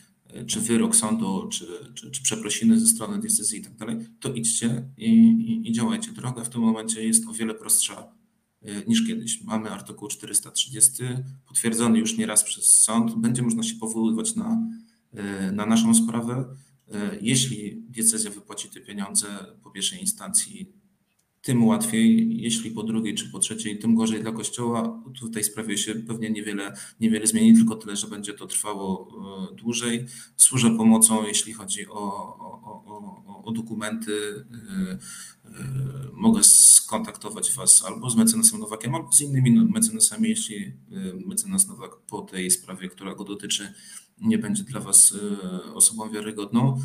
czy wyrok sądu, czy, czy, czy przeprosiny ze strony decyzji i tak dalej, to idźcie i, i, i działajcie. Droga w tym momencie jest o wiele prostsza niż kiedyś. Mamy artykuł 430, potwierdzony już nieraz przez sąd. Będzie można się powoływać na, na naszą sprawę. E, jeśli decyzja wypłaci te pieniądze po pierwszej instancji, tym łatwiej, jeśli po drugiej czy po trzeciej, tym gorzej dla Kościoła. Tej sprawie się pewnie niewiele, niewiele zmieni, tylko tyle, że będzie to trwało dłużej. Służę pomocą, jeśli chodzi o, o, dokumenty E, mogę skontaktować Was albo z mecenasem Nowakiem, albo z innymi mecenasami, jeśli e, mecenas Nowak po tej sprawie, która go dotyczy, nie będzie dla Was osobą wiarygodną.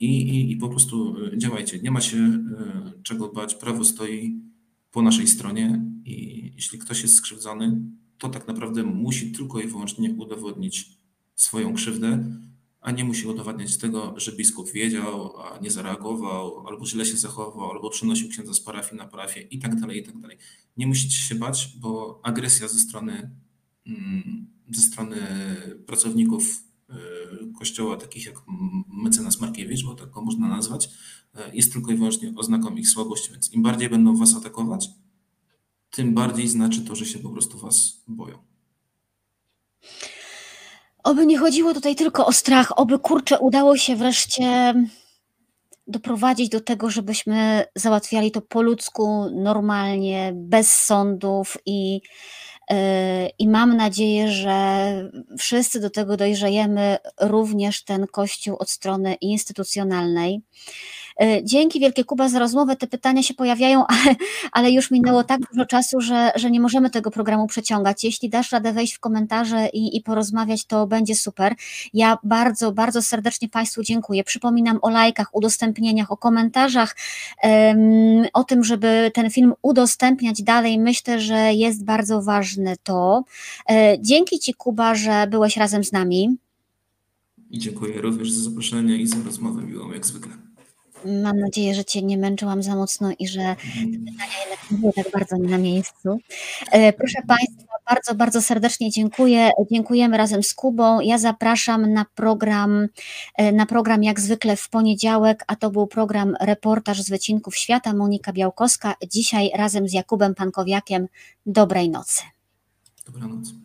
I, i, I po prostu działajcie. Nie ma się czego bać. Prawo stoi po naszej stronie i jeśli ktoś jest skrzywdzony, to tak naprawdę musi tylko i wyłącznie udowodnić swoją krzywdę a nie musi udowadniać tego, że biskup wiedział, a nie zareagował, albo źle się zachował, albo przenosił księdza z parafii na parafię i tak dalej, i tak dalej. Nie musicie się bać, bo agresja ze strony, mm, ze strony pracowników y, kościoła, takich jak mecenas Markiewicz, bo tak go można nazwać, y, jest tylko i wyłącznie oznaką ich słabości, więc im bardziej będą was atakować, tym bardziej znaczy to, że się po prostu was boją. Oby nie chodziło tutaj tylko o strach, oby kurczę udało się wreszcie doprowadzić do tego, żebyśmy załatwiali to po ludzku, normalnie, bez sądów i, yy, i mam nadzieję, że wszyscy do tego dojrzejemy, również ten Kościół od strony instytucjonalnej. E, dzięki wielkie Kuba za rozmowę. Te pytania się pojawiają, ale, ale już minęło tak dużo czasu, że, że nie możemy tego programu przeciągać. Jeśli dasz radę wejść w komentarze i, i porozmawiać, to będzie super. Ja bardzo, bardzo serdecznie Państwu dziękuję. Przypominam o lajkach, udostępnieniach, o komentarzach, o tym, żeby ten film udostępniać dalej. Myślę, że jest bardzo ważne to. E, dzięki Ci, Kuba, że byłeś razem z nami. I dziękuję również za zaproszenie i za rozmowę miłą, jak zwykle. Mam nadzieję, że Cię nie męczyłam za mocno i że te pytania jednak nie były tak bardzo nie na miejscu. E, proszę Państwa, bardzo, bardzo serdecznie dziękuję. Dziękujemy razem z Kubą. Ja zapraszam na program, e, na program jak zwykle w poniedziałek, a to był program Reportaż z wycinków świata. Monika Białkowska. Dzisiaj razem z Jakubem Pankowiakiem. Dobrej nocy. Dobranoc.